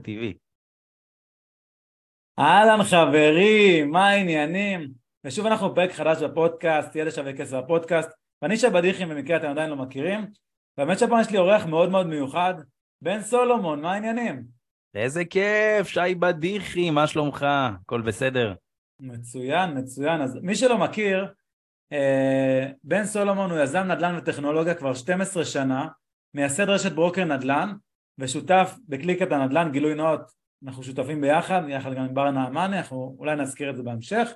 ספורטיבי. אהלן חברים, מה העניינים? ושוב אנחנו בפרק חדש בפודקאסט, ידע שווה כסף בפודקאסט, ואני שי בדיחים במקרה אתם עדיין לא מכירים, והאמת שפה יש לי אורח מאוד מאוד מיוחד, בן סולומון, מה העניינים? איזה כיף, שי בדיחי, מה שלומך? הכל בסדר? מצוין, מצוין. אז מי שלא מכיר, אה, בן סולומון הוא יזם נדל"ן וטכנולוגיה כבר 12 שנה, מייסד רשת ברוקר נדל"ן ושותף בקליקת הנדל"ן, גילוי נאות, אנחנו שותפים ביחד, יחד גם עם בר נעמני, אנחנו אולי נזכיר את זה בהמשך,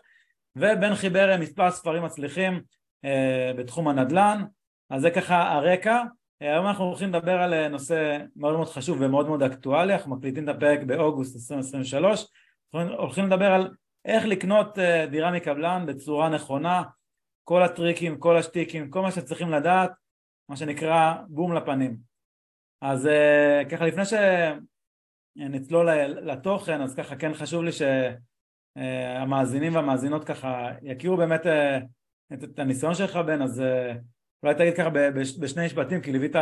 ובן חיבר מספר ספרים מצליחים אה, בתחום הנדל"ן, אז זה ככה הרקע. אה, היום אנחנו הולכים לדבר על נושא מאוד מאוד חשוב ומאוד מאוד אקטואלי, אנחנו מקליטים את הפרק באוגוסט 2023, אנחנו הולכים לדבר על איך לקנות דירה מקבלן בצורה נכונה, כל הטריקים, כל השטיקים, כל מה שצריכים לדעת, מה שנקרא בום לפנים. אז אה, ככה לפני שנצלול לתוכן, אז ככה כן חשוב לי שהמאזינים והמאזינות ככה יכירו באמת אה, את, את הניסיון שלך בן, אז אה, אולי תגיד ככה בשני משפטים, כי ליווית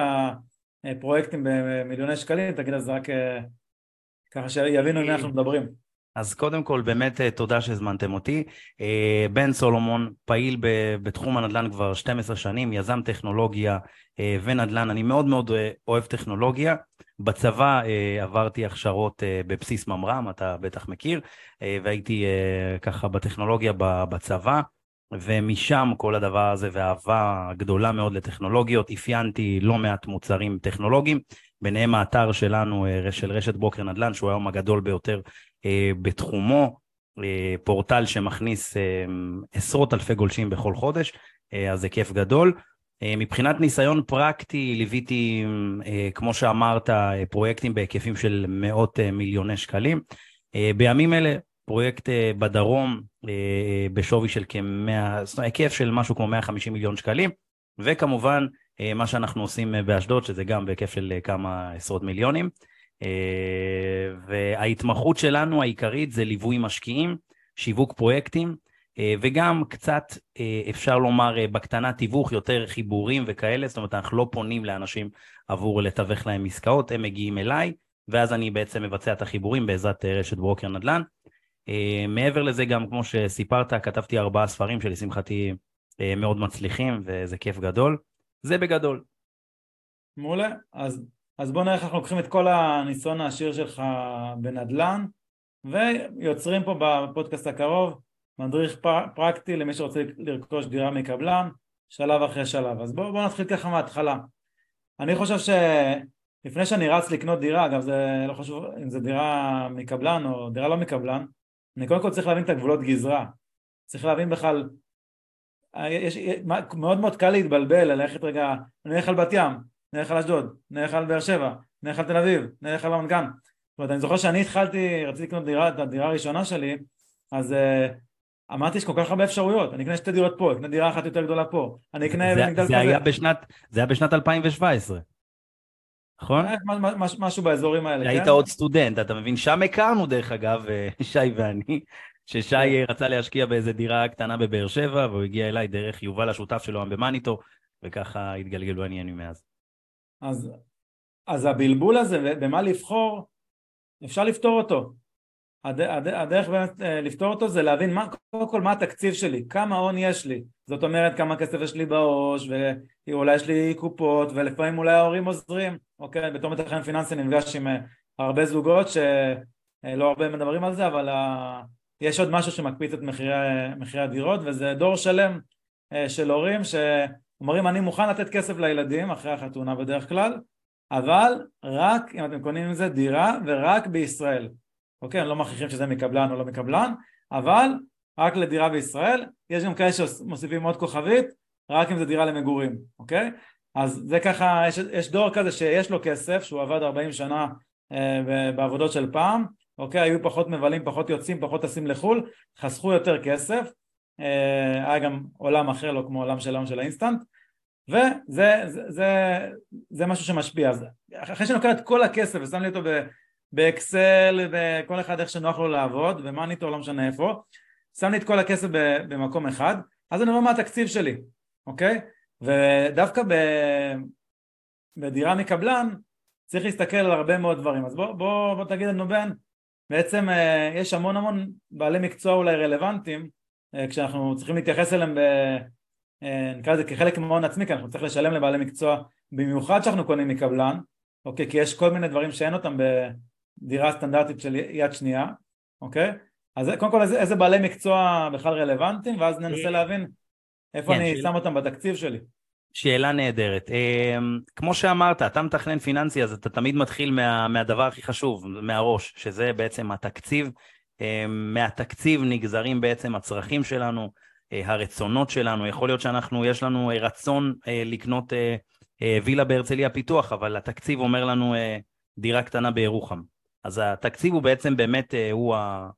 פרויקטים במיליוני שקלים, תגיד אז רק ככה שיבינו עם מי אנחנו מדברים. אז קודם כל, באמת אה, תודה שהזמנתם אותי. אה, בן סולומון, פעיל בתחום הנדל"ן כבר 12 שנים, יזם טכנולוגיה אה, ונדל"ן. אני מאוד מאוד אוהב טכנולוגיה. בצבא עברתי הכשרות בבסיס ממר"ם, אתה בטח מכיר, והייתי ככה בטכנולוגיה בצבא. ומשם כל הדבר הזה ואהבה גדולה מאוד לטכנולוגיות, אפיינתי לא מעט מוצרים טכנולוגיים, ביניהם האתר שלנו, של רשת בוקר נדל"ן, שהוא היום הגדול ביותר בתחומו, אה, פורטל שמכניס אה, עשרות אלפי גולשים בכל חודש, אז זה כיף גדול. מבחינת ניסיון פרקטי, ליוויתי, כמו שאמרת, פרויקטים בהיקפים של מאות מיליוני שקלים. בימים אלה, פרויקט בדרום בשווי של כמאה, זאת אומרת, היקף של משהו כמו 150 מיליון שקלים, וכמובן, מה שאנחנו עושים באשדוד, שזה גם בהיקף של כמה עשרות מיליונים. אה, וההתמחות שלנו העיקרית זה ליווי משקיעים, שיווק פרויקטים, אה, וגם קצת, אה, אפשר לומר, בקטנה תיווך, יותר חיבורים וכאלה, זאת אומרת, אנחנו לא פונים לאנשים עבור לתווך להם עסקאות, הם מגיעים אליי, ואז אני בעצם מבצע את החיבורים בעזרת רשת ברוקר נדל"ן. מעבר לזה, גם כמו שסיפרת, כתבתי ארבעה ספרים שלשמחתי מאוד מצליחים, וזה כיף גדול. זה בגדול. מעולה. אז אז בוא נראה איך אנחנו לוקחים את כל הניסיון העשיר שלך בנדל"ן ויוצרים פה בפודקאסט הקרוב מדריך פרקטי למי שרוצה לרכוש דירה מקבלן שלב אחרי שלב. אז בואו בוא נתחיל ככה מההתחלה. אני חושב שלפני שאני רץ לקנות דירה, אגב זה לא חשוב אם זה דירה מקבלן או דירה לא מקבלן, אני קודם כל צריך להבין את הגבולות גזרה. צריך להבין בכלל, יש, מאוד מאוד קל להתבלבל, ללכת רגע, אני אלך על בת ים, נלך על אשדוד, נלך על באר שבע, נלך על תל אביב, נלך על רמת גן. זאת אומרת, אני זוכר שאני התחלתי, רציתי לקנות דירה, את הדירה הראשונה שלי, אז uh, אמרתי יש כל כך הרבה אפשרויות, אני אקנה שתי דירות פה, אקנה דירה אחת יותר גדולה פה, אני אקנה במגדל כזה. היה בשנת, זה היה בשנת 2017. נכון? אה, משהו באזורים האלה, כן? היית עוד סטודנט, אתה מבין? שם הכרנו דרך אגב, אה, שי ואני, ששי כן. רצה להשקיע באיזה דירה קטנה בבאר שבע, והוא הגיע אליי דרך יובל השותף שלו במאניטו, וככה התגלגלו העניינים מאז. אז, אז הבלבול הזה במה לבחור, אפשר לפתור אותו. הד, הד, הדרך באמת אה, לפתור אותו זה להבין מה, קודם כל מה התקציב שלי, כמה הון יש לי, זאת אומרת כמה כסף יש לי בעו"ש ואולי יש לי קופות ולפעמים אולי ההורים עוזרים, אוקיי, בתור מתכנן פיננסי נפגש עם אה, הרבה זוגות שלא אה, הרבה מדברים על זה אבל יש עוד משהו שמקפיץ את מחירי, מחירי הדירות וזה דור שלם של הורים ש... אומרים אני מוכן לתת כסף לילדים אחרי החתונה בדרך כלל אבל רק אם אתם קונים עם זה דירה ורק בישראל אוקיי? אני לא מכריחים שזה מקבלן או לא מקבלן אבל רק לדירה בישראל יש גם כאלה שמוסיפים עוד כוכבית רק אם זה דירה למגורים אוקיי? אז זה ככה יש, יש דור כזה שיש לו כסף שהוא עבד 40 שנה אה, בעבודות של פעם אוקיי? היו פחות מבלים פחות יוצאים פחות טסים לחו"ל חסכו יותר כסף אה, היה גם עולם אחר לא כמו עולם שלנו של האינסטנט וזה זה, זה, זה משהו שמשפיע אז אחרי שאני לוקח את כל הכסף ושם לי אותו באקסל וכל אחד איך שנוח לו לעבוד במאניטור לא משנה איפה שם לי את כל הכסף במקום אחד אז אני רואה מה התקציב שלי אוקיי ודווקא ב, בדירה מקבלן צריך להסתכל על הרבה מאוד דברים. אז בוא, בוא, בוא תגיד לנו בן, בעצם אה, יש המון המון בעלי מקצוע אולי רלוונטיים, אה, כשאנחנו צריכים להתייחס אליהם ב... אה, נקרא לזה כחלק מהון עצמי, כי אנחנו צריכים לשלם לבעלי מקצוע, במיוחד שאנחנו קונים מקבלן, אוקיי? כי יש כל מיני דברים שאין אותם בדירה סטנדרטית של יד שנייה, אוקיי? אז קודם כל איזה, איזה בעלי מקצוע בכלל רלוונטיים, ואז ננסה להבין איפה כן, אני של... שם אותם בתקציב שלי. שאלה נהדרת. אמ, כמו שאמרת, אתה מתכנן פיננסי, אז אתה תמיד מתחיל מה, מהדבר הכי חשוב, מהראש, שזה בעצם התקציב. מהתקציב נגזרים בעצם הצרכים שלנו, אה, הרצונות שלנו. יכול להיות שאנחנו, יש לנו אה, רצון אה, לקנות וילה בהרצליה פיתוח, אבל התקציב אומר לנו דירה קטנה בירוחם. אז התקציב הוא בעצם באמת, הוא, ה,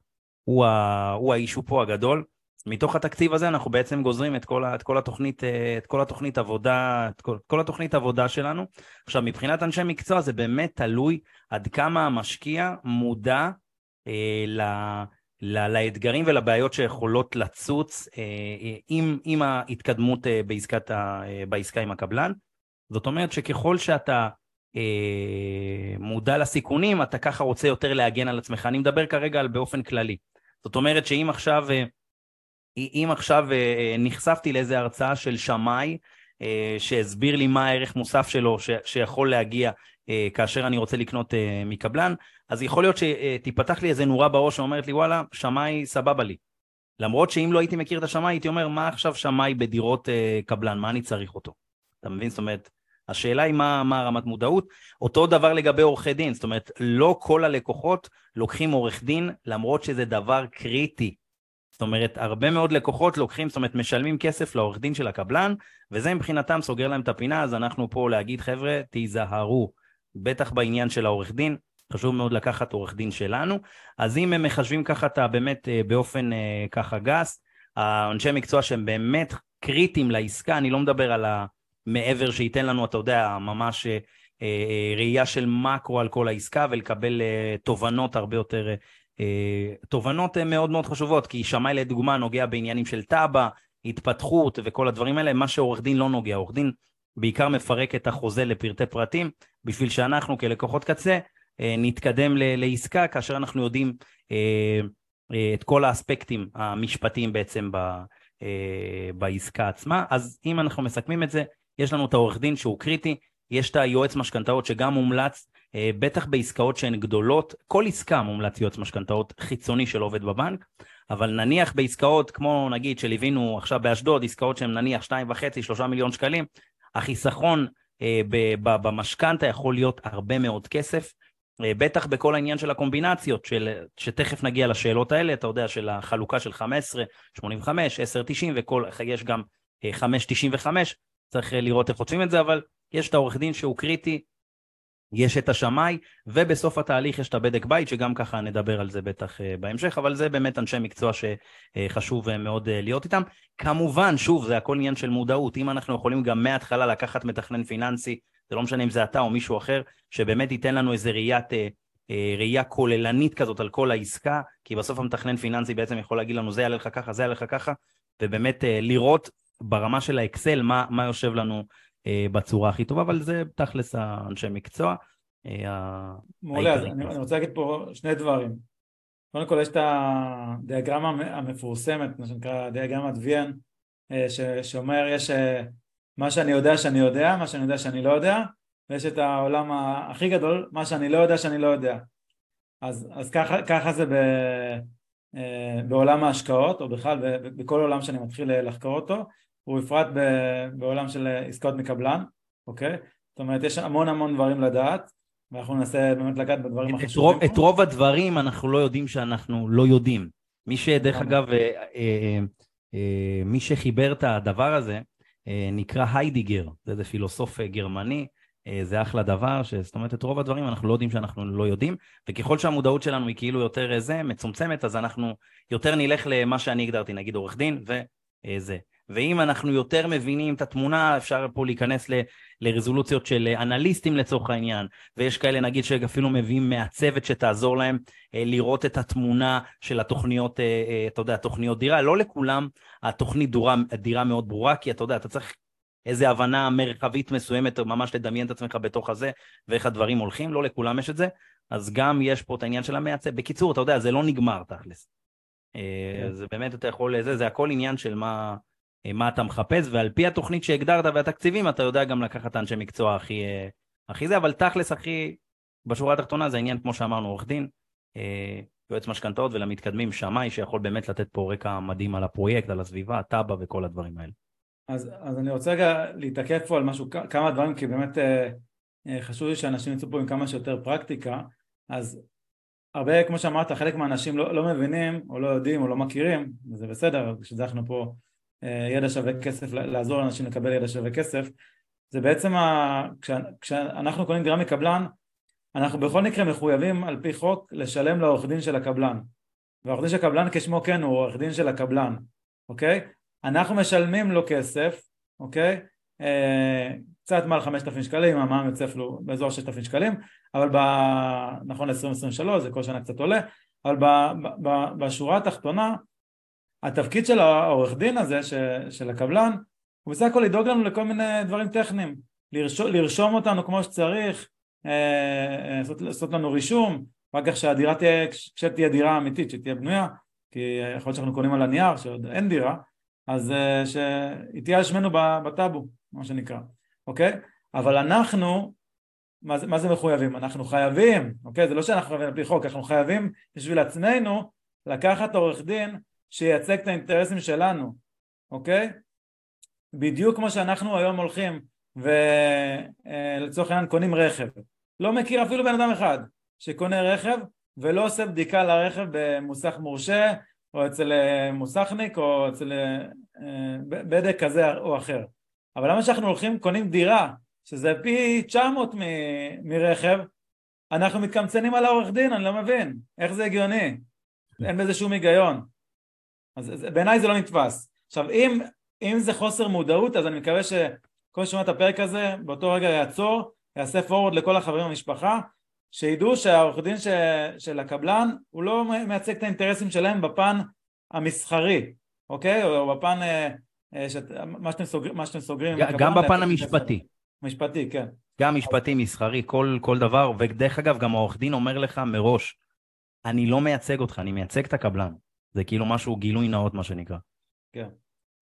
הוא, ה, הוא האישו פה הגדול. מתוך התקציב הזה אנחנו בעצם גוזרים את כל, את כל, התוכנית, אה, את כל התוכנית עבודה, את כל, כל התוכנית עבודה שלנו. עכשיו, מבחינת אנשי מקצוע זה באמת תלוי עד כמה המשקיע מודע אה, לאתגרים ולבעיות שיכולות לצוץ אה, אה עם, עם ההתקדמות אה, בעסקת ה, בעסקה עם הקבלן. זאת אומרת שככל שאתה מודע לסיכונים, אתה ככה רוצה יותר להגן על עצמך. אני מדבר כרגע על באופן כללי. זאת אומרת שאם עכשיו... אם עכשיו נחשפתי לאיזה הרצאה של שמאי שהסביר לי מה הערך מוסף שלו שיכול להגיע כאשר אני רוצה לקנות מקבלן, אז יכול להיות שתיפתח לי איזה נורה בראש שאומרת לי וואלה, שמאי סבבה לי. למרות שאם לא הייתי מכיר את השמאי, הייתי אומר, מה עכשיו שמאי בדירות קבלן, מה אני צריך אותו? אתה מבין? זאת אומרת, השאלה היא מה, מה רמת מודעות. אותו דבר לגבי עורכי דין, זאת אומרת, לא כל הלקוחות לוקחים עורך דין, למרות שזה דבר קריטי. זאת אומרת, הרבה מאוד לקוחות לוקחים, זאת אומרת, משלמים כסף לעורך דין של הקבלן, וזה מבחינתם סוגר להם את הפינה, אז אנחנו פה להגיד, חבר'ה, תיזהרו, בטח בעניין של העורך דין, חשוב מאוד לקחת עורך דין שלנו. אז אם הם מחשבים ככה את באמת אה, באופן אה, ככה גס, האנשי מקצוע שהם באמת קריטיים לעסקה, אני לא מדבר על המעבר שייתן לנו, אתה יודע, ממש אה, ראייה של מקרו על כל העסקה ולקבל תובנות הרבה יותר תובנות מאוד מאוד חשובות, כי שמאי לדוגמה נוגע בעניינים של תב"ע, התפתחות וכל הדברים האלה, מה שעורך דין לא נוגע. עורך דין בעיקר מפרק את החוזה לפרטי פרטים, בשביל שאנחנו כלקוחות קצה נתקדם לעסקה, כאשר אנחנו יודעים אה, את כל האספקטים המשפטיים בעצם בעסקה עצמה. אז אם אנחנו מסכמים את זה, יש לנו את העורך דין שהוא קריטי, יש את היועץ משכנתאות שגם מומלץ אה, בטח בעסקאות שהן גדולות, כל עסקה מומלץ יועץ משכנתאות חיצוני של עובד בבנק, אבל נניח בעסקאות כמו נגיד שליווינו עכשיו באשדוד, עסקאות שהן נניח 2.5-3 מיליון שקלים, החיסכון אה, במשכנתה יכול להיות הרבה מאוד כסף, אה, בטח בכל העניין של הקומבינציות, של, שתכף נגיע לשאלות האלה, אתה יודע, של החלוקה של 15, 85, 10, 90 וכל, יש גם 5, 95, צריך לראות איך חוטפים את זה, אבל יש את העורך דין שהוא קריטי, יש את השמאי, ובסוף התהליך יש את הבדק בית, שגם ככה נדבר על זה בטח אה, בהמשך, אבל זה באמת אנשי מקצוע שחשוב אה, מאוד אה, להיות איתם. כמובן, שוב, זה הכל עניין של מודעות. אם אנחנו יכולים גם מההתחלה לקחת מתכנן פיננסי, זה לא משנה אם זה אתה או מישהו אחר, שבאמת ייתן לנו איזה ראיית... ראייה כוללנית כזאת על כל העסקה, כי בסוף המתכנן פיננסי בעצם יכול להגיד לנו זה יעלה לך ככה, זה יעלה לך ככה, ובאמת לראות ברמה של האקסל מה, מה יושב לנו בצורה הכי טובה, אבל זה תכלס האנשי מקצוע. אה, מעולה, אז אני, אני רוצה להגיד פה שני דברים. קודם כל יש את הדיאגרמה המפורסמת, מה שנקרא דיאגרמת ויאן, אה, שאומר יש מה שאני יודע שאני יודע, מה שאני יודע שאני לא יודע, ויש את העולם הכי גדול, מה שאני לא יודע שאני לא יודע. אז, אז ככה, ככה זה ב, בעולם ההשקעות, או בכלל בכל עולם שאני מתחיל לחקור אותו, ובפרט בעולם של עסקאות מקבלן, אוקיי? זאת אומרת יש המון המון דברים לדעת ואנחנו ננסה באמת לגעת בדברים החשובים. את רוב הדברים אנחנו לא יודעים שאנחנו לא יודעים. מי שדרך אגב, אה, אה, אה, מי שחיבר את הדבר הזה נקרא היידיגר, זה איזה פילוסוף גרמני, זה אחלה דבר, זאת אומרת את רוב הדברים אנחנו לא יודעים שאנחנו לא יודעים, וככל שהמודעות שלנו היא כאילו יותר זה, מצומצמת, אז אנחנו יותר נלך למה שאני הגדרתי, נגיד עורך דין וזה. ואם אנחנו יותר מבינים את התמונה, אפשר פה להיכנס ל, לרזולוציות של אנליסטים לצורך העניין, ויש כאלה נגיד שאפילו מביאים מעצבת שתעזור להם אה, לראות את התמונה של התוכניות, אה, אה, אתה יודע, תוכניות דירה, לא לכולם התוכנית דירה, דירה מאוד ברורה, כי אתה יודע, אתה צריך איזה הבנה מרחבית מסוימת, ממש לדמיין את עצמך בתוך הזה, ואיך הדברים הולכים, לא לכולם יש את זה, אז גם יש פה את העניין של המעצב. בקיצור, אתה יודע, זה לא נגמר תכלס. אה, כן. זה באמת, אתה יכול, זה, זה הכל עניין של מה, אה, מה אתה מחפש, ועל פי התוכנית שהגדרת והתקציבים, אתה יודע גם לקחת אנשי מקצוע הכי, אה, הכי זה, אבל תכלס, הכי, בשורה התחתונה זה העניין, כמו שאמרנו, עורך דין, יועץ משכנתאות ולמתקדמים שמאי שיכול באמת לתת פה רקע מדהים על הפרויקט, על הסביבה, טאבה וכל הדברים האלה. אז, אז אני רוצה רגע להתעכב פה על משהו, כמה דברים, כי באמת אה, אה, חשוב לי שאנשים יצאו פה עם כמה שיותר פרקטיקה, אז הרבה, כמו שאמרת, חלק מהאנשים לא, לא מבינים או לא יודעים או לא מכירים, וזה בסדר, בשביל זה אנחנו פה אה, ידע שווה כסף, לעזור לאנשים לקבל ידע שווה כסף, זה בעצם, ה... כשאנחנו קונים דירה מקבלן, אנחנו בכל מקרה מחויבים על פי חוק לשלם לעורך דין של הקבלן והעורך דין של הקבלן כשמו כן הוא עורך דין של הקבלן, אוקיי? אנחנו משלמים לו כסף, אוקיי? אה, קצת מעל 5,000 שקלים, המע"מ יוצא אפילו באזור 6,000 שקלים, אבל ב... נכון ל-2023 זה כל שנה קצת עולה, אבל ב... ב... בשורה התחתונה התפקיד של העורך דין הזה, ש... של הקבלן, הוא בסך הכל לדאוג לנו לכל מיני דברים טכניים, לרשום, לרשום אותנו כמו שצריך, אה, אה, לעשות, לעשות לנו רישום, רק כך שהדירה תהיה, כשתהיה דירה אמיתית, שתהיה בנויה, כי יכול להיות שאנחנו קונים על הנייר, שעוד אין דירה, אז אה, שהיא תהיה על שמנו בטאבו, מה שנקרא, אוקיי? אבל אנחנו, מה זה, מה זה מחויבים? אנחנו חייבים, אוקיי? זה לא שאנחנו חייבים על פי חוק, אנחנו חייבים בשביל עצמנו לקחת עורך דין שייצג את האינטרסים שלנו, אוקיי? בדיוק כמו שאנחנו היום הולכים ולצורך העניין קונים רכב. לא מכיר אפילו בן אדם אחד שקונה רכב ולא עושה בדיקה לרכב במוסך מורשה או אצל אה, מוסכניק או אצל אה, אה, בדק כזה או אחר. אבל למה שאנחנו הולכים קונים דירה שזה פי 900 מ- מרכב אנחנו מתקמצנים על העורך דין אני לא מבין. איך זה הגיוני? אין בזה שום היגיון אז בעיניי זה לא נתפס עכשיו אם, אם זה חוסר מודעות אז אני מקווה שכל מי שומע את הפרק הזה באותו רגע יעצור יעשה פורוורד לכל החברים במשפחה, שידעו שהעורך דין ש... של הקבלן הוא לא מייצג את האינטרסים שלהם בפן המסחרי, אוקיי? או בפן, אה, אה, שאת... מה, שאתם סוגרים, מה שאתם סוגרים גם, גם בפן המשפטי. משפטי, כן. גם משפטי, מסחרי, כל, כל דבר, ודרך אגב, גם העורך דין אומר לך מראש, אני לא מייצג אותך, אני מייצג את הקבלן. זה כאילו משהו, גילוי נאות, מה שנקרא. כן.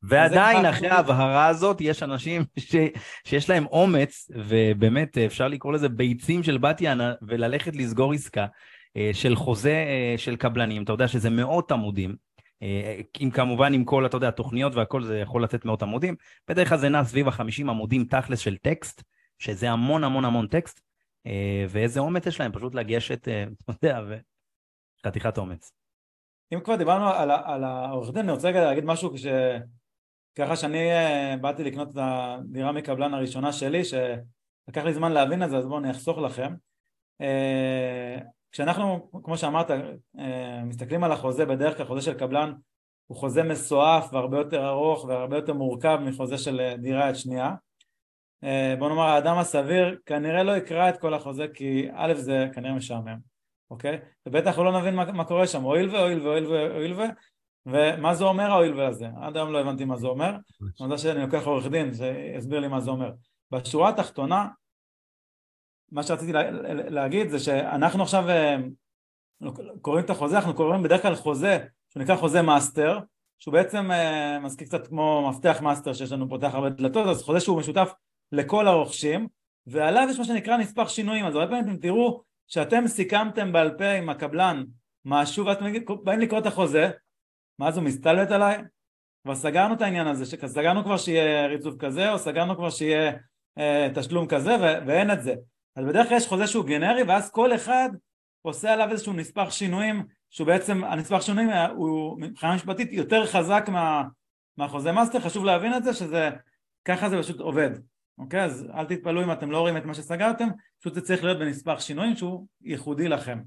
ועדיין אחרי ההבהרה הזאת יש אנשים ש, שיש להם אומץ ובאמת אפשר לקרוא לזה ביצים של בת יענה וללכת לסגור עסקה אה, של חוזה אה, של קבלנים, אתה יודע שזה מאות עמודים, אה, עם כמובן עם כל, אתה יודע, התוכניות והכל זה יכול לתת מאות עמודים, בדרך כלל זה נע סביב החמישים עמודים תכלס של טקסט, שזה המון המון המון טקסט, ואיזה אומץ יש להם פשוט לגשת, אתה יודע, וחתיכת אומץ. אם כבר דיברנו על, על העורך דין, אני רוצה רגע להגיד משהו כש... ככה שאני אה, באתי לקנות את הדירה מקבלן הראשונה שלי, שלקח לי זמן להבין את זה, אז בואו אני אחסוך לכם. אה, כשאנחנו, כמו שאמרת, אה, מסתכלים על החוזה, בדרך כלל חוזה של קבלן הוא חוזה מסועף והרבה יותר ארוך והרבה יותר מורכב מחוזה של דירה יד שנייה. בוא נאמר, האדם הסביר כנראה לא יקרא את כל החוזה כי א' זה כנראה משעמם, אוקיי? ובטח הוא לא נבין מה, מה קורה שם, הואיל והואיל והואיל והואיל ומה זה אומר ההואיל והזה? עד היום לא הבנתי מה זה אומר, אני יודע שאני לוקח עורך דין שיסביר לי מה זה אומר. בשורה התחתונה, מה שרציתי להגיד זה שאנחנו עכשיו אה, קוראים את החוזה, אנחנו קוראים בדרך כלל חוזה שנקרא חוזה master, שהוא בעצם אה, מזכיר קצת כמו מפתח master שיש לנו פותח הרבה דלתות, אז חוזה שהוא משותף לכל הרוכשים, ועליו יש מה שנקרא נספח שינויים, אז הרבה פעמים אתם תראו שאתם סיכמתם בעל פה עם הקבלן משהו ואתם באים לקרוא את החוזה מה זה, מסתלבט עליי? כבר סגרנו את העניין הזה, סגרנו כבר שיהיה ריצוף כזה, או סגרנו כבר שיהיה אה, תשלום כזה, ו- ואין את זה. אז בדרך כלל יש חוזה שהוא גנרי, ואז כל אחד עושה עליו איזשהו נספח שינויים, שהוא בעצם, הנספח שינויים הוא מבחינה משפטית יותר חזק מה, מהחוזה master, חשוב להבין את זה, שזה, ככה זה פשוט עובד. אוקיי? אז אל תתפלאו אם אתם לא רואים את מה שסגרתם, פשוט זה צריך להיות בנספח שינויים שהוא ייחודי לכם.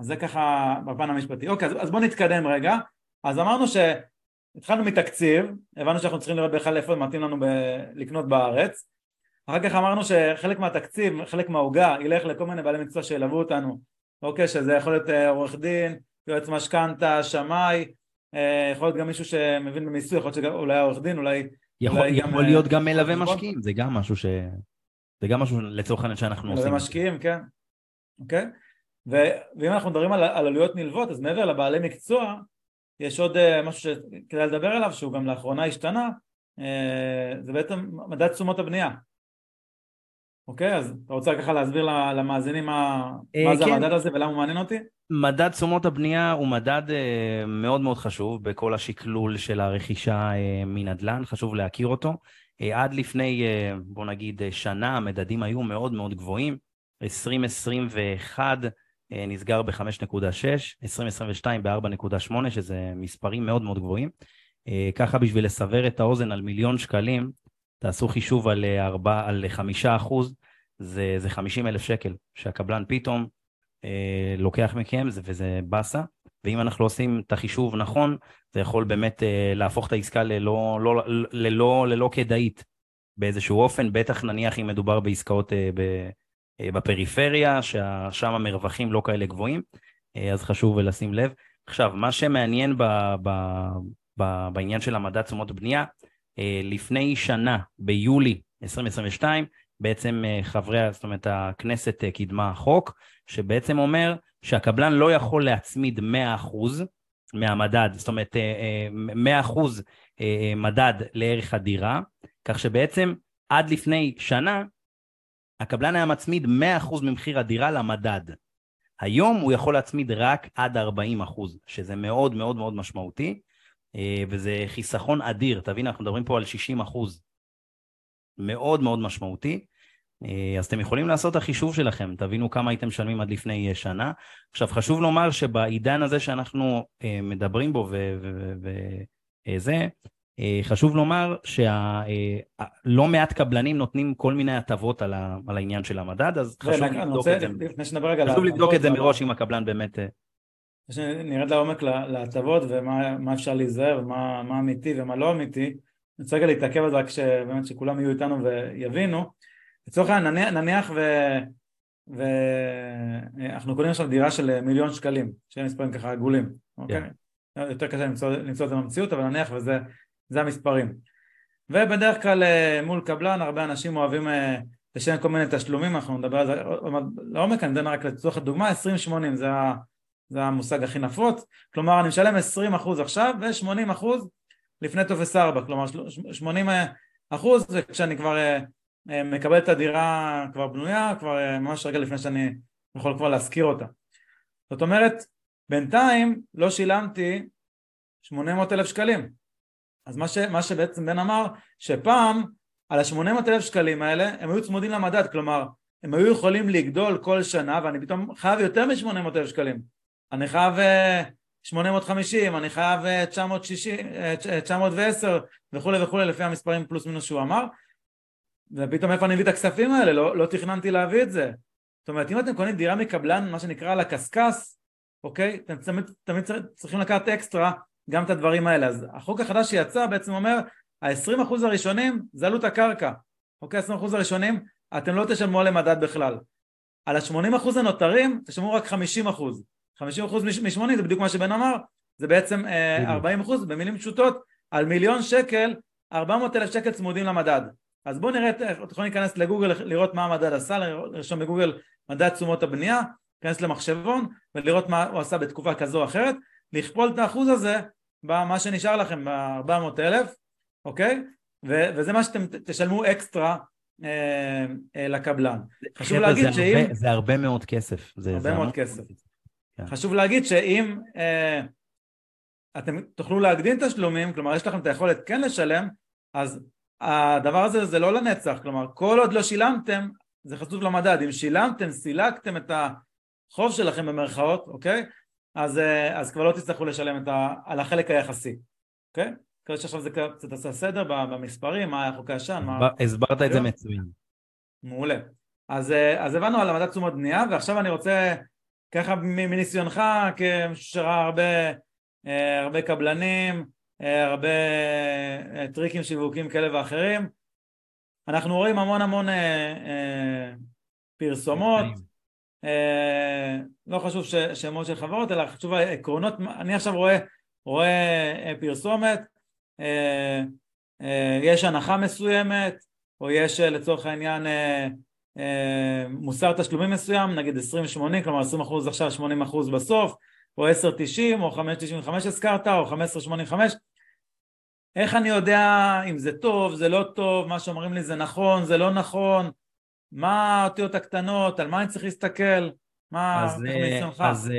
אז זה ככה בפן המשפטי. אוקיי, אז, אז בואו נתקדם רגע. אז אמרנו שהתחלנו מתקציב, הבנו שאנחנו צריכים לראות בכלל איפה מתאים לנו ב- לקנות בארץ. אחר כך אמרנו שחלק מהתקציב, חלק מהעוגה, ילך לכל מיני בעלי מקצוע שילוו אותנו. אוקיי, שזה יכול להיות אה, עורך דין, יועץ משכנתה, שמאי, אה, יכול להיות גם מישהו שמבין במיסוי, יכול להיות שאולי עורך דין, אולי... יכול, יכול להיות גם מלווה משקיעים, זה גם משהו ש... זה גם משהו לצורך העניין שאנחנו עושים. מלווה משקיעים, כן. אוקיי? ו... ואם אנחנו מדברים על, על עלויות נלוות, אז מעבר לבעלי מקצוע, יש עוד משהו שכדאי לדבר עליו, שהוא גם לאחרונה השתנה, זה בעצם מדד תשומות הבנייה. אוקיי, אז אתה רוצה ככה להסביר למאזינים מה, אה, מה זה כן. המדד הזה ולמה הוא מעניין אותי? מדד תשומות הבנייה הוא מדד אה, מאוד מאוד חשוב בכל השקלול של הרכישה אה, מנדל"ן, חשוב להכיר אותו. עד לפני, בוא נגיד, שנה המדדים היו מאוד מאוד גבוהים. 2021 נסגר ב-5.6, 2022 ב-4.8, שזה מספרים מאוד מאוד גבוהים. ככה בשביל לסבר את האוזן על מיליון שקלים, תעשו חישוב על, 4, על 5 אחוז, זה, זה 50 אלף שקל שהקבלן פתאום אה, לוקח מכם וזה באסה. ואם אנחנו לא עושים את החישוב נכון, זה יכול באמת אה, להפוך את העסקה ללא, לא, ללא, ללא כדאית באיזשהו אופן, בטח נניח אם מדובר בעסקאות אה, ב, אה, בפריפריה, ששם המרווחים לא כאלה גבוהים, אה, אז חשוב לשים לב. עכשיו, מה שמעניין ב, ב, ב, בעניין של המדד תשומות בנייה, אה, לפני שנה, ביולי 2022, בעצם אה, חברי, זאת אומרת, הכנסת אה, קידמה חוק, שבעצם אומר שהקבלן לא יכול להצמיד 100% מהמדד, זאת אומרת, 100% מדד לערך הדירה, כך שבעצם עד לפני שנה, הקבלן היה מצמיד 100% ממחיר הדירה למדד. היום הוא יכול להצמיד רק עד 40%, שזה מאוד מאוד מאוד משמעותי. אה, וזה חיסכון אדיר, תבין, אנחנו מדברים פה על 60 אחוז. מאוד מאוד משמעותי. אה, אז אתם יכולים לעשות את החישוב שלכם, תבינו כמה הייתם משלמים עד לפני אה, שנה. עכשיו, חשוב לומר שבעידן הזה שאנחנו מדברים בו וזה, חשוב לומר שלא מעט קבלנים נותנים כל מיני הטבות על, העניין של המדד, אז חשוב לבדוק את זה. חשוב לבדוק את זה מראש אם הקבלן באמת... שנרד לעומק להטבות ומה אפשר להיזהר ומה אמיתי ומה לא אמיתי אני רוצה רגע להתעכב על זה רק שבאמת שכולם יהיו איתנו ויבינו לצורך העניין נניח ואנחנו קונים עכשיו דירה של מיליון שקלים שיהיה מספרים ככה עגולים אוקיי? Yeah. יותר קשה למצוא, למצוא את זה במציאות אבל נניח וזה המספרים ובדרך כלל אה, מול קבלן הרבה אנשים אוהבים אה, לשלם כל מיני תשלומים אנחנו נדבר על זה לעומק אני אתן רק לצורך הדוגמה 20-80 זה. זה המושג הכי נפוץ, כלומר אני משלם 20% עכשיו ו-80% לפני טופס 4, כלומר 80% זה כשאני כבר אה, מקבל את הדירה כבר בנויה, כבר אה, ממש רגע לפני שאני יכול כבר להשכיר אותה. זאת אומרת, בינתיים לא שילמתי 800 אלף שקלים. אז מה, ש, מה שבעצם בן אמר, שפעם על ה-800 אלף שקלים האלה הם היו צמודים למדד, כלומר הם היו יכולים לגדול כל שנה ואני פתאום חייב יותר מ-800 אלף שקלים. אני חייב 850, אה, אני חייב 960, אה, 910 וכולי וכולי לפי המספרים פלוס מינוס שהוא אמר ופתאום איפה אני מביא את הכספים האלה? לא, לא תכננתי להביא את זה זאת אומרת אם אתם קונים דירה מקבלן מה שנקרא על הקשקש אוקיי? אתם תמיד, תמיד צריכים לקחת אקסטרה גם את הדברים האלה אז החוק החדש שיצא בעצם אומר ה-20% הראשונים זה עלות הקרקע אוקיי? 20% הראשונים אתם לא תשלמו עליהם מדד בכלל על ה-80% הנותרים תשלמו רק 50% 50% מ-80 זה בדיוק מה שבן אמר, זה בעצם 40% אה, במילים פשוטות, על מיליון שקל, 400 אלף שקל צמודים למדד. אז בואו נראה, אתם יכולים להיכנס לגוגל לראות מה המדד עשה, לרשום בגוגל מדד תשומות הבנייה, להיכנס למחשבון ולראות מה הוא עשה בתקופה כזו או אחרת, לכפול את האחוז הזה במה שנשאר לכם, ב-400 אלף, אוקיי? ו- וזה מה שאתם תשלמו אקסטרה אה, אה, לקבלן. חשוב להגיד זה שאם... הרבה, זה הרבה מאוד כסף. הרבה זה מאוד כסף. כן. חשוב להגיד שאם אה, אתם תוכלו להקדים תשלומים, כלומר יש לכם את היכולת כן לשלם, אז הדבר הזה זה לא לנצח, כלומר כל עוד לא שילמתם זה חשוף למדד, אם שילמתם, סילקתם את החוב שלכם במרכאות, אוקיי? אז, אה, אז כבר לא תצטרכו לשלם ה, על החלק היחסי, אוקיי? כדי שעכשיו זה קצת עשה סדר במספרים, מה היה חוק הישן, מה... הסברת את זה מצוין. מעולה. אז, אה, אז הבנו על המדד תשומות בנייה, ועכשיו אני רוצה ככה מניסיונך שראה הרבה, אה, הרבה קבלנים, הרבה אה, טריקים שיווקיים כאלה ואחרים. אנחנו רואים המון המון פרסומות. לא חשוב שמות של חברות אלא חשוב העקרונות. אני עכשיו רואה, רואה פרסומת. אה, יש הנחה מסוימת, או יש אה, לצורך העניין מוסר תשלומים מסוים, נגיד 20-80, כלומר 20% עכשיו, 80% בסוף, או 10-90, או 5-95 הזכרת, או 15-85, איך אני יודע אם זה טוב, זה לא טוב, מה שאומרים לי זה נכון, זה לא נכון, מה האותיות הקטנות, על מה אני צריך להסתכל, מה, אז, איך אז,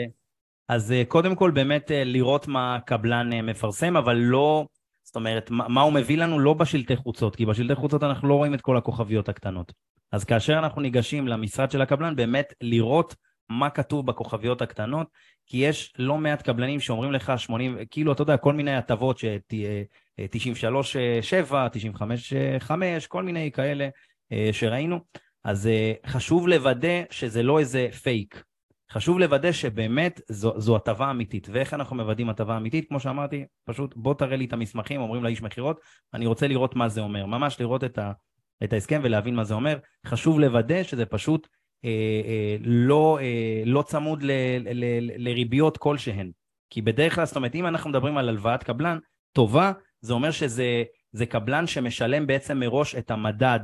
אז קודם כל באמת לראות מה הקבלן מפרסם, אבל לא, זאת אומרת, מה הוא מביא לנו לא בשלטי חוצות, כי בשלטי חוצות אנחנו לא רואים את כל הכוכביות הקטנות. אז כאשר אנחנו ניגשים למשרד של הקבלן, באמת לראות מה כתוב בכוכביות הקטנות, כי יש לא מעט קבלנים שאומרים לך 80, כאילו, אתה יודע, כל מיני הטבות, ש... 93, 7, 95, 5, כל מיני כאלה אה, שראינו. אז אה, חשוב לוודא שזה לא איזה פייק. חשוב לוודא שבאמת זו, זו הטבה אמיתית. ואיך אנחנו מוודאים הטבה אמיתית? כמו שאמרתי, פשוט בוא תראה לי את המסמכים, אומרים לאיש מכירות, אני רוצה לראות מה זה אומר. ממש לראות את, ה, את ההסכם ולהבין מה זה אומר. חשוב לוודא שזה פשוט לא, אה, לא צמוד ל, ל, ל, לריביות כלשהן. כי בדרך כלל, זאת אומרת, אם אנחנו מדברים על הלוואת קבלן טובה, זה אומר שזה קבלן שמשלם בעצם מראש את המדד.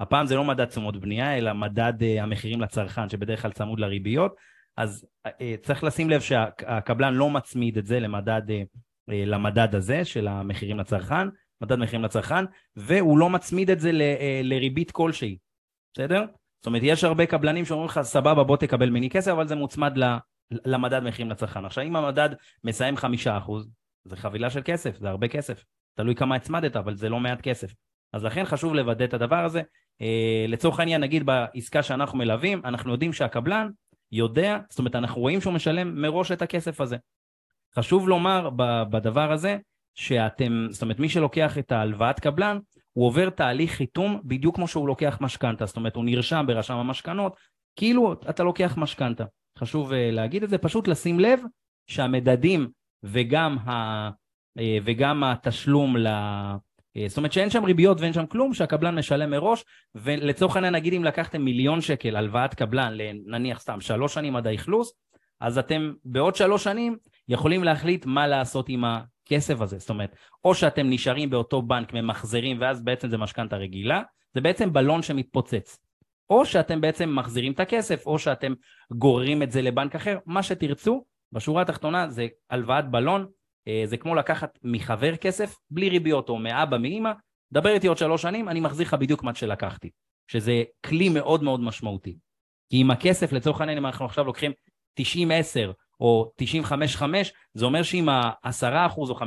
הפעם זה לא מדד תשומות בנייה, אלא מדד uh, המחירים לצרכן, שבדרך כלל צמוד לריביות. אז uh, צריך לשים לב שהקבלן לא מצמיד את זה למדד, uh, למדד הזה של המחירים לצרכן, מדד מחירים לצרכן, והוא לא מצמיד את זה ל, uh, לריבית כלשהי, בסדר? זאת אומרת, יש הרבה קבלנים שאומרים לך, סבבה, בוא תקבל ממני כסף, אבל זה מוצמד למדד מחירים לצרכן. עכשיו, אם המדד מסיים חמישה אחוז, זה חבילה של כסף, זה הרבה כסף. תלוי כמה הצמדת, אבל זה לא מעט כסף. אז לכן חשוב לוודא את הדבר הזה. אה, לצורך העניין, נגיד בעסקה שאנחנו מלווים, אנחנו יודעים שהקבלן יודע, זאת אומרת, אנחנו רואים שהוא משלם מראש את הכסף הזה. חשוב לומר בדבר הזה, שאתם, זאת אומרת, מי שלוקח את ההלוואת קבלן, הוא עובר תהליך חיתום בדיוק כמו שהוא לוקח משכנתה, זאת אומרת, הוא נרשם ברשם המשכנות, כאילו אתה לוקח משכנתה. חשוב uh, להגיד את זה, פשוט לשים לב שהמדדים וגם ה... אה, וגם התשלום ל... אה, זאת אומרת שאין שם ריביות ואין שם כלום, שהקבלן משלם מראש, ולצורך העניין נגיד אם לקחתם מיליון שקל הלוואת קבלן, נניח סתם שלוש שנים עד האכלוס, אז אתם בעוד שלוש שנים יכולים להחליט מה לעשות עם הכסף הזה. זאת אומרת, או שאתם נשארים באותו בנק, ממחזרים, ואז בעצם זה משכנתה רגילה, זה בעצם בלון שמתפוצץ. או שאתם בעצם מחזירים את הכסף, או שאתם גוררים את זה לבנק אחר, מה שתרצו. בשורה התחתונה זה הלוואת בלון, אה, זה כמו לקחת מחבר כסף, בלי ריביות, או מאבא, מאמא, דבר איתי עוד שלוש שנים, אני מחזיר לך בדיוק מה שלקחתי. שזה כלי מאוד מאוד משמעותי. כי עם הכסף, לצורך העניין, אם אנחנו עכשיו לוקחים 90-10 או 95-5, זה אומר שאם ה-10% או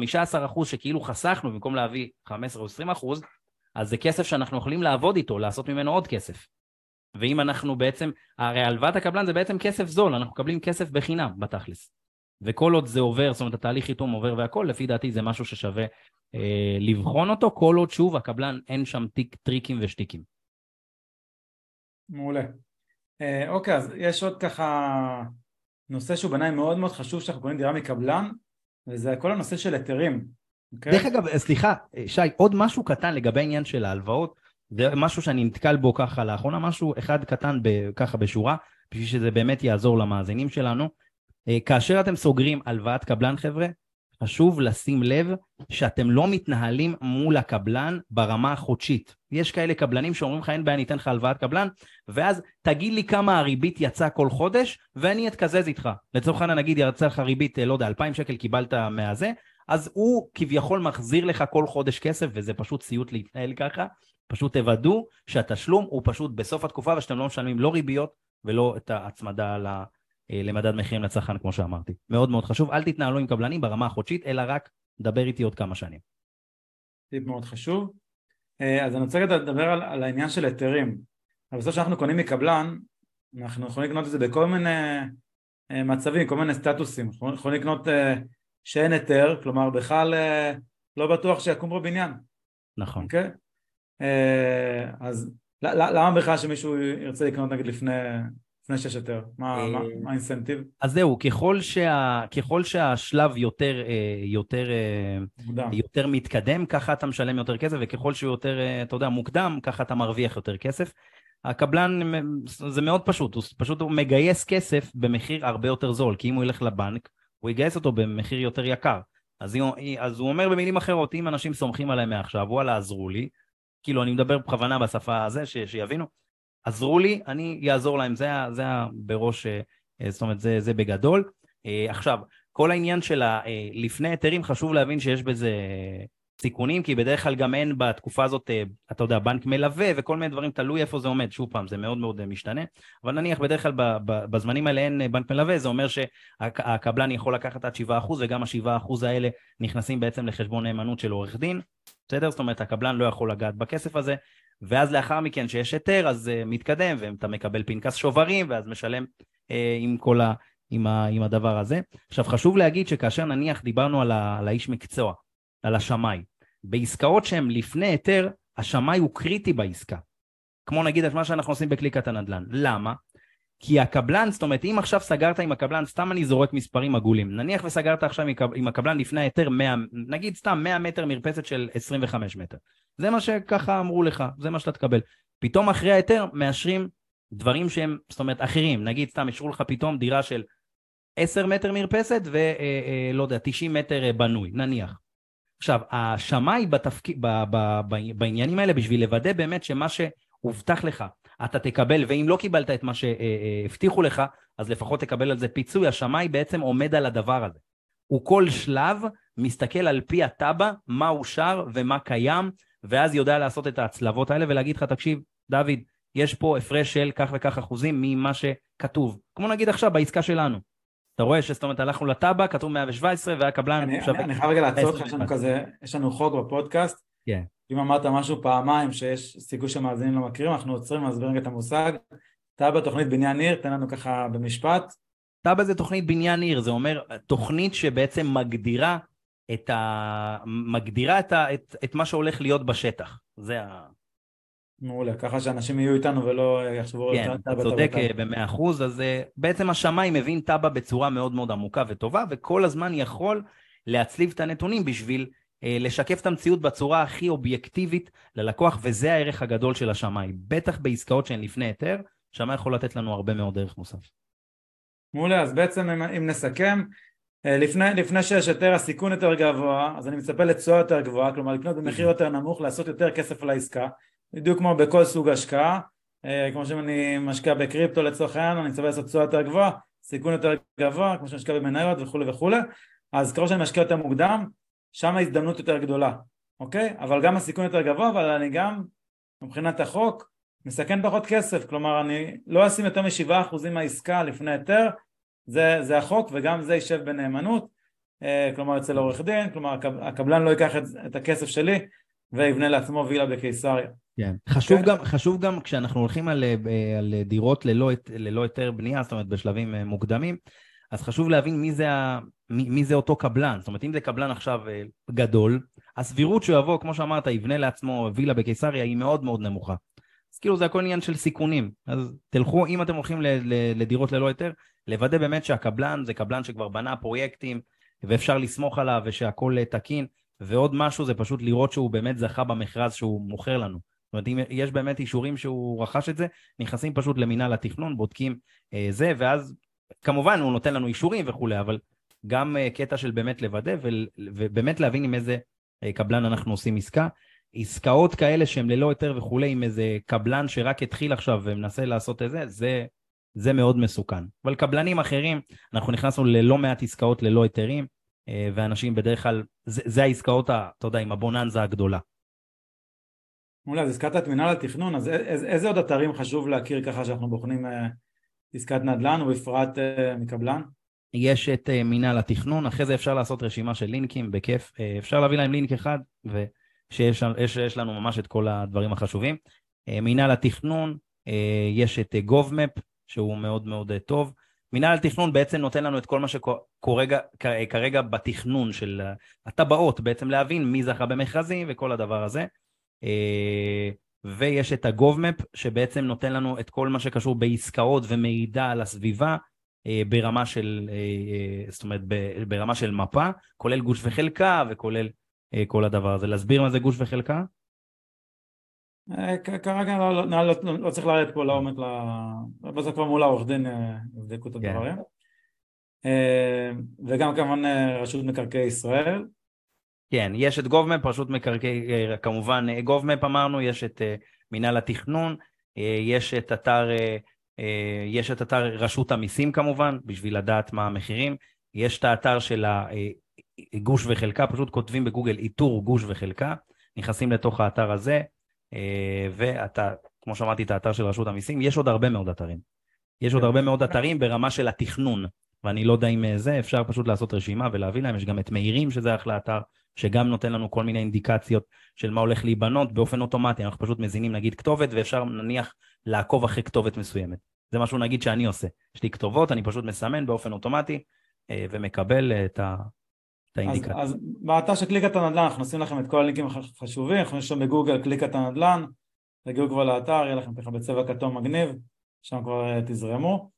15% שכאילו חסכנו במקום להביא 15 או 20%, אז זה כסף שאנחנו יכולים לעבוד איתו, לעשות ממנו עוד כסף. ואם אנחנו בעצם, הרי הלוואת הקבלן זה בעצם כסף זול, אנחנו מקבלים כסף בחינם בתכלס. וכל עוד זה עובר, זאת אומרת התהליך חיתום עובר והכל, לפי דעתי זה משהו ששווה אה, לבחון אותו, כל עוד שוב הקבלן אין שם טיק, טריקים ושטיקים. מעולה. אה, אוקיי, אז יש עוד ככה נושא שהוא בעיניי מאוד מאוד חשוב שאנחנו קונים דירה מקבלן, וזה כל הנושא של היתרים. אוקיי? דרך אגב, סליחה, שי, עוד משהו קטן לגבי העניין של ההלוואות, זה משהו שאני נתקל בו ככה לאחרונה, משהו אחד קטן ב, ככה בשורה, בשביל שזה באמת יעזור למאזינים שלנו. אה, כאשר אתם סוגרים הלוואת קבלן חבר'ה, חשוב לשים לב שאתם לא מתנהלים מול הקבלן ברמה החודשית. יש כאלה קבלנים שאומרים לך אין בעיה, אני אתן לך הלוואת קבלן, ואז תגיד לי כמה הריבית יצאה כל חודש, ואני אתקזז איתך. לצורך העניין נגיד יצא לך ריבית, אה, לא יודע, 2,000 שקל קיבלת מהזה, אז הוא כביכול מחזיר לך כל חודש כסף, וזה פשוט סיוט להתנהל ככה. פשוט תוודאו שהתשלום הוא פשוט בסוף התקופה, ושאתם לא משלמים לא ריביות ולא את ההצמדה למדד מחירים לצרכן, כמו שאמרתי. מאוד מאוד חשוב, אל תתנהלו עם קבלנים ברמה החודשית, אלא רק דבר איתי עוד כמה שנים. טיפ מאוד חשוב. אה, אז אני רוצה לדבר על, על העניין של היתרים. אבל בסוף כשאנחנו קונים מקבלן, אנחנו יכולים לקנות את זה בכל מיני אה, מצבים, כל מיני סטטוסים. אנחנו יכולים לקנות שאין היתר, כלומר בכלל לא בטוח שיקום פה בניין. נכון. אוקיי? אז למה בכלל שמישהו ירצה לקנות נגיד לפני לפני שיש יותר? מה אה, האינסנטיב? אז זהו, ככל, שה, ככל שהשלב יותר, אה, יותר, אה, יותר מתקדם, ככה אתה משלם יותר כסף, וככל שהוא יותר, אתה יודע, מוקדם, ככה אתה מרוויח יותר כסף. הקבלן, זה מאוד פשוט, הוא פשוט הוא מגייס כסף במחיר הרבה יותר זול, כי אם הוא ילך לבנק, הוא יגייס אותו במחיר יותר יקר. אז, היא, אז הוא אומר במילים אחרות, אם אנשים סומכים עליהם מעכשיו, וואלה, עזרו לי, כאילו, אני מדבר בכוונה בשפה הזה, ש, שיבינו, עזרו לי, אני אעזור להם, זה, זה בראש, אה, זאת אומרת, זה, זה בגדול. אה, עכשיו, כל העניין של לפני היתרים, חשוב להבין שיש בזה סיכונים, כי בדרך כלל גם אין בתקופה הזאת, אה, אתה יודע, בנק מלווה וכל מיני דברים, תלוי איפה זה עומד, שוב פעם, זה מאוד מאוד משתנה, אבל נניח בדרך כלל בזמנים האלה אין בנק מלווה, זה אומר שהקבלן יכול לקחת עד 7% וגם ה-7% האלה נכנסים בעצם לחשבון נאמנות של עורך דין, בסדר? זאת אומרת, הקבלן לא יכול לגעת בכסף הזה, ואז לאחר מכן שיש היתר, אז uh, מתקדם, ואתה מקבל פנקס שוברים, ואז משלם uh, עם כל ה... עם, ה, עם הדבר הזה. עכשיו חשוב להגיד שכאשר נניח דיברנו על, ה, על האיש מקצוע, על השמאי, בעסקאות שהן לפני היתר, השמאי הוא קריטי בעסקה. כמו נגיד את מה שאנחנו עושים בקליקת הנדל"ן. למה? כי הקבלן, זאת אומרת, אם עכשיו סגרת עם הקבלן, סתם אני זורק מספרים עגולים, נניח וסגרת עכשיו עם הקבלן לפני ההיתר 100, נגיד סתם 100 מטר מרפסת של 25 מטר. זה מה שככה אמרו לך, זה מה שאתה תקבל. פתאום אחרי ההיתר מאשרים דברים שהם, זאת אומרת, אחרים. נגיד סתם אישרו לך פתאום דירה של 10 מטר מרפסת ולא אה, אה, יודע, 90 מטר אה, בנוי, נניח. עכשיו, השמאי בתפק... ב... ב... ב... בעניינים האלה, בשביל לוודא באמת שמה שהובטח לך, אתה תקבל, ואם לא קיבלת את מה שהבטיחו לך, אז לפחות תקבל על זה פיצוי. השמאי בעצם עומד על הדבר הזה. הוא כל שלב מסתכל על פי התב"ע, מה אושר ומה קיים, ואז יודע לעשות את ההצלבות האלה ולהגיד לך, תקשיב, דוד, יש פה הפרש של כך וכך אחוזים ממה שכתוב. כמו נגיד עכשיו בעסקה שלנו. אתה רואה שזאת אומרת הלכנו לטאבה, כתוב 117 והקבלן אני, אני, אני חייב רגע לעצור אותך, יש לנו כזה, יש לנו חוק בפודקאסט, כן. אם אמרת משהו פעמיים שיש סיכוי שמאזינים לא מכירים, אנחנו עוצרים להסביר את המושג. טאבה תוכנית בניין עיר, תן לנו ככה במשפט. טאבה זה תוכנית בניין עיר, זה אומר תוכנית שבעצם מגדירה את, ה... מגדירה את, ה... את, את מה שהולך להיות בשטח. זה ה... מעולה, ככה שאנשים יהיו איתנו ולא יחשבו... כן, אתה צודק אה, במאה אחוז, אז אה, בעצם השמאי מבין טאבה בצורה מאוד מאוד עמוקה וטובה, וכל הזמן יכול להצליב את הנתונים בשביל לשקף את המציאות בצורה הכי אובייקטיבית ללקוח, וזה הערך הגדול של השמאי. בטח בעסקאות שהן לפני היתר, שמאי יכול לתת לנו הרבה מאוד ערך מוסף. מעולה, אז בעצם אם, אם נסכם, לפני, לפני שיש היתר הסיכון יותר גבוה, אז אני מצפה לתשואה יותר גבוהה, כלומר לקנות במחיר יותר נמוך, לעשות יותר כסף על העסקה. בדיוק כמו בכל סוג השקעה, אה, כמו שאם אני משקיע בקריפטו לצורך העניין, אני מצפה לעשות תשואה יותר גבוהה, סיכון יותר גבוה, כמו שאני משקיע במניות וכולי וכולי, אז ככל שאני משקיע יותר מוקדם, שם ההזדמנות יותר גדולה, אוקיי? אבל גם הסיכון יותר גבוה, אבל אני גם, מבחינת החוק, מסכן פחות כסף, כלומר אני לא אשים יותר משבעה אחוזים מהעסקה לפני היתר, זה, זה החוק וגם זה יישב בנאמנות, אה, כלומר אצל עורך דין, כלומר הקבלן לא ייקח את, את הכסף שלי ויבנה לעצמו וילה בקיסריה. כן. חשוב, כן. גם, חשוב גם כשאנחנו הולכים על, אה, על דירות ללא, ללא היתר בנייה, זאת אומרת בשלבים אה, מוקדמים, אז חשוב להבין מי זה, ה, מי, מי זה אותו קבלן. זאת אומרת, אם זה קבלן עכשיו אה, גדול, הסבירות שהוא יבוא, כמו שאמרת, יבנה לעצמו וילה בקיסריה, היא מאוד מאוד נמוכה. אז כאילו זה הכל עניין של סיכונים. אז תלכו, אם אתם הולכים ל, ל, לדירות ללא היתר, לוודא באמת שהקבלן זה קבלן שכבר בנה פרויקטים, ואפשר לסמוך עליו ושהכול תקין. ועוד משהו זה פשוט לראות שהוא באמת זכה במכרז שהוא מוכר לנו. זאת אומרת, אם יש באמת אישורים שהוא רכש את זה, נכנסים פשוט למינהל התכנון, בודקים אה, זה, ואז כמובן הוא נותן לנו אישורים וכולי, אבל גם אה, קטע של באמת לוודא ובאמת להבין עם איזה אה, קבלן אנחנו עושים עסקה. עסקאות כאלה שהן ללא היתר וכולי, עם איזה קבלן שרק התחיל עכשיו ומנסה לעשות את זה, זה, זה מאוד מסוכן. אבל קבלנים אחרים, אנחנו נכנסנו ללא מעט עסקאות ללא היתרים, אה, ואנשים בדרך כלל, זה, זה העסקאות, אתה יודע, עם הבוננזה הגדולה. מעולה, אז הזכרת את מנהל התכנון, אז איזה, עוד אתרים חשוב להכיר ככה שאנחנו בוחנים עסקת נדל"ן ובפרט אה, מקבלן? יש את מנהל התכנון, אחרי זה אפשר לעשות רשימה של לינקים, בכיף. אפשר להביא להם לינק אחד, ושיש יש, יש לנו ממש את כל הדברים החשובים. מנהל התכנון, יש את GovMap, שהוא מאוד מאוד טוב. מנהל התכנון בעצם נותן לנו את כל מה שקורה כרגע בתכנון של הטבעות, בעצם להבין מי זכה במכרזים וכל הדבר הזה. אה, ויש את ה-GovMap שבעצם נותן לנו את כל מה שקשור בעסקאות ומידע על הסביבה אה, ברמה של, אה, זאת אומרת ברמה של מפה, כולל גוש וחלקה וכולל כל הדבר הזה. להסביר מה זה גוש וחלקה? כרגע לא, לא, לא, לא, לא צריך לרדת פה לעומק, אבל זה כבר מול העורך דין יבדקו את כן. הדברים. וגם כמובן רשות מקרקעי ישראל. כן, יש את גובמפ, רשות מקרקעי, כמובן גובמפ אמרנו, יש את מינהל התכנון, יש את אתר, יש את אתר רשות המיסים כמובן, בשביל לדעת מה המחירים, יש את האתר של גוש וחלקה, פשוט כותבים בגוגל איתור גוש וחלקה, נכנסים לתוך האתר הזה, אה, ואתה, כמו שאמרתי, את האתר של רשות המיסים, יש עוד הרבה מאוד אתרים. יש עוד הרבה מאוד אתרים ברמה של התכנון, ואני לא יודע אם אה, זה, אפשר פשוט לעשות רשימה ולהביא להם, יש גם את מאירים, שזה אחלה אתר, שגם נותן לנו כל מיני אינדיקציות של מה הולך להיבנות באופן אוטומטי, אנחנו פשוט מזינים נגיד כתובת, ואפשר נניח לעקוב אחרי כתובת מסוימת. זה משהו נגיד שאני עושה. יש לי כתובות, אני פשוט מסמן באופן אוטומטי, אה, ומקבל את ה... אז, אז באתר של קליקת הנדל"ן אנחנו נשים לכם את כל הלינקים החשובים, אנחנו נשאר בגוגל קליקת הנדל"ן, תגיעו כבר לאתר, יהיה לכם ככה בצבע כתום מגניב, שם כבר אה, תזרמו.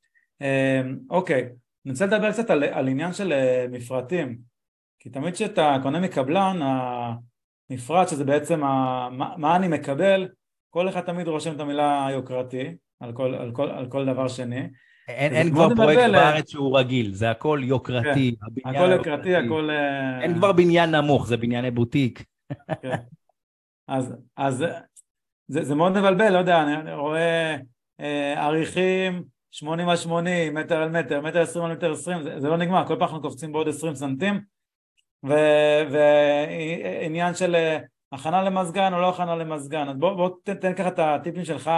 אה, אוקיי, אני רוצה לדבר קצת על, על עניין של אה, מפרטים, כי תמיד כשאתה קונה מקבלן, המפרט שזה בעצם ה, מה, מה אני מקבל, כל אחד תמיד רושם את המילה יוקרתי על כל, על כל, על כל דבר שני, אין, אין כבר פרויקט מבלע. בארץ שהוא רגיל, זה הכל יוקרתי. כן, הכל יוקרתי, הכל... אה, אין כבר בניין נמוך, זה בנייני בוטיק. כן. אז, אז זה, זה מאוד מבלבל, לא יודע, אני רואה אה, עריכים 80 על 80, מטר על מטר, מטר 20 על מטר 20, זה, זה לא נגמר, כל פעם אנחנו קופצים בעוד 20 סנטים, ועניין של אה, הכנה למזגן או לא הכנה למזגן, אז בוא, בוא תן, תן ככה את הטיפים שלך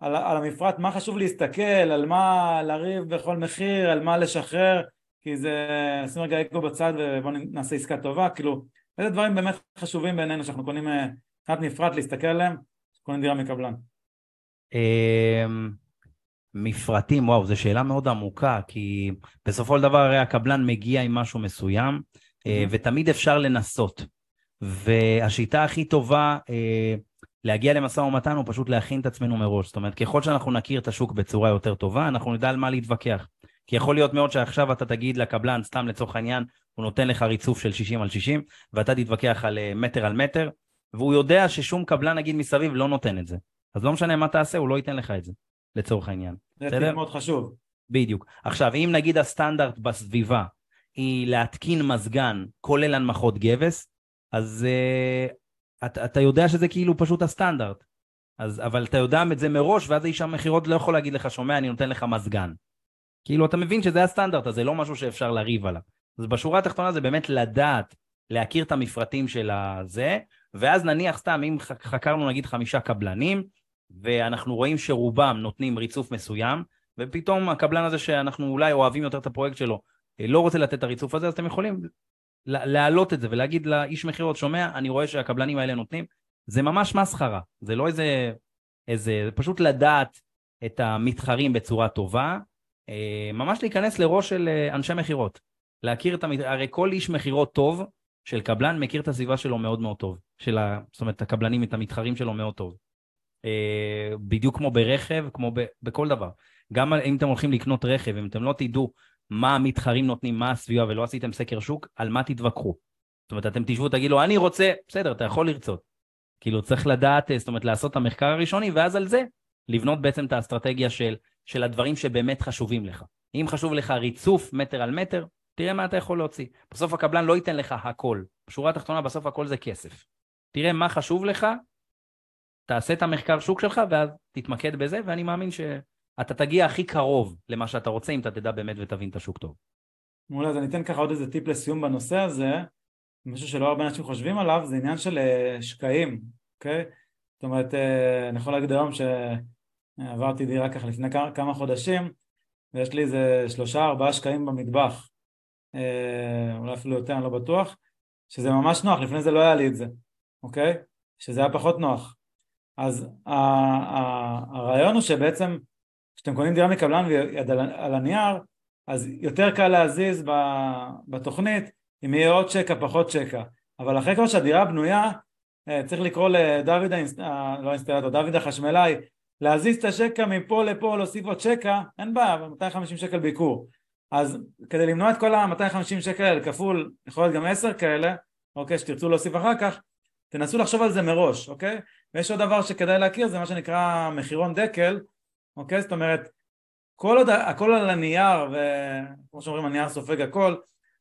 על, על המפרט, מה חשוב להסתכל, על מה לריב בכל מחיר, על מה לשחרר, כי זה, נשים רגע אקו בצד ובואו נעשה עסקה טובה, כאילו, איזה דברים באמת חשובים בעינינו שאנחנו קונים מבחינת מפרט להסתכל עליהם, קונים דירה מקבלן. אמ, מפרטים, וואו, זו שאלה מאוד עמוקה, כי בסופו של דבר הרי הקבלן מגיע עם משהו מסוים, אה, ותמיד אפשר לנסות. והשיטה הכי טובה, אה, להגיע למשא ומתן הוא פשוט להכין את עצמנו מראש. זאת אומרת, ככל שאנחנו נכיר את השוק בצורה יותר טובה, אנחנו נדע על מה להתווכח. כי יכול להיות מאוד שעכשיו אתה תגיד לקבלן, סתם לצורך העניין, הוא נותן לך ריצוף של 60 על 60, ואתה תתווכח על אה, מטר על מטר, והוא יודע ששום קבלן נגיד מסביב לא נותן את זה. אז לא משנה מה תעשה, הוא לא ייתן לך את זה, לצורך העניין. זה מאוד חשוב. בדיוק. עכשיו, אם נגיד הסטנדרט בסביבה היא להתקין מזגן כולל הנמכות גבס, אז uh, אתה, אתה יודע שזה כאילו פשוט הסטנדרט. אז, אבל אתה יודע את זה מראש, ואז האיש המכירות לא יכול להגיד לך, שומע, אני נותן לך מזגן. כאילו, אתה מבין שזה הסטנדרט, אז זה לא משהו שאפשר לריב עליו. אז בשורה התחתונה זה באמת לדעת, להכיר את המפרטים של הזה, ואז נניח סתם, אם חקרנו נגיד חמישה קבלנים, ואנחנו רואים שרובם נותנים ריצוף מסוים, ופתאום הקבלן הזה שאנחנו אולי אוהבים יותר את הפרויקט שלו, לא רוצה לתת את הריצוף הזה, אז אתם יכולים להעלות את זה ולהגיד לאיש מכירות, שומע, אני רואה שהקבלנים האלה נותנים, זה ממש מסחרה, זה לא איזה, איזה, פשוט לדעת את המתחרים בצורה טובה, אה, ממש להיכנס לראש של אה, אנשי מכירות, להכיר את המתחרים, הרי כל איש מכירות טוב של קבלן מכיר את הסביבה שלו מאוד מאוד טוב, של ה, זאת אומרת, הקבלנים, את המתחרים שלו מאוד טוב. אה, בדיוק כמו ברכב, כמו ב, בכל דבר. גם אם אתם הולכים לקנות רכב, אם אתם לא תדעו מה המתחרים נותנים, מה הסביבה, ולא עשיתם סקר שוק, על מה תתווכחו. זאת אומרת, אתם תשבו, תגידו, אני רוצה, בסדר, אתה יכול לרצות. כאילו, צריך לדעת, זאת אומרת, לעשות את המחקר הראשוני, ואז על זה לבנות בעצם את האסטרטגיה של, של הדברים שבאמת חשובים לך. אם חשוב לך ריצוף מטר על מטר, תראה מה אתה יכול להוציא. בסוף הקבלן לא ייתן לך הכל. בשורה התחתונה, בסוף הכל זה כסף. תראה מה חשוב לך, תעשה את המחקר שוק שלך, ואז תתמקד בזה, ואני מאמין ש... אתה תגיע הכי קרוב למה שאתה רוצה, אם אתה תדע באמת ותבין את השוק טוב. מעולה, אז אני אתן ככה עוד איזה טיפ לסיום בנושא הזה, משהו שלא הרבה אנשים חושבים עליו, זה עניין של אה, שקעים, אוקיי? זאת אומרת, אה, אני יכול להגיד היום שעברתי דירה ככה לפני כמה חודשים, ויש לי איזה שלושה ארבעה שקעים במטבח, אה, אולי אפילו יותר, אני לא בטוח, שזה ממש נוח, לפני זה לא היה לי את זה, אוקיי? שזה היה פחות נוח. אז הרעיון הוא שבעצם כשאתם קונים דירה מקבלן על הנייר, אז יותר קל להזיז בתוכנית אם יהיה עוד שקע, פחות שקע. אבל אחרי כבר שהדירה בנויה, אה, צריך לקרוא לדוד, אה, לא האינסטלטור, דוד החשמלאי, להזיז את השקע מפה לפה, להוסיף עוד שקע, אין בעיה, 250 שקל ביקור. אז כדי למנוע את כל ה-250 שקל האלה, כפול, יכול להיות גם 10 כאלה, אוקיי, שתרצו להוסיף אחר כך, תנסו לחשוב על זה מראש, אוקיי? ויש עוד דבר שכדאי להכיר, זה מה שנקרא מחירון דקל, אוקיי? זאת אומרת, כל עוד הכל על הנייר, וכמו שאומרים הנייר סופג הכל,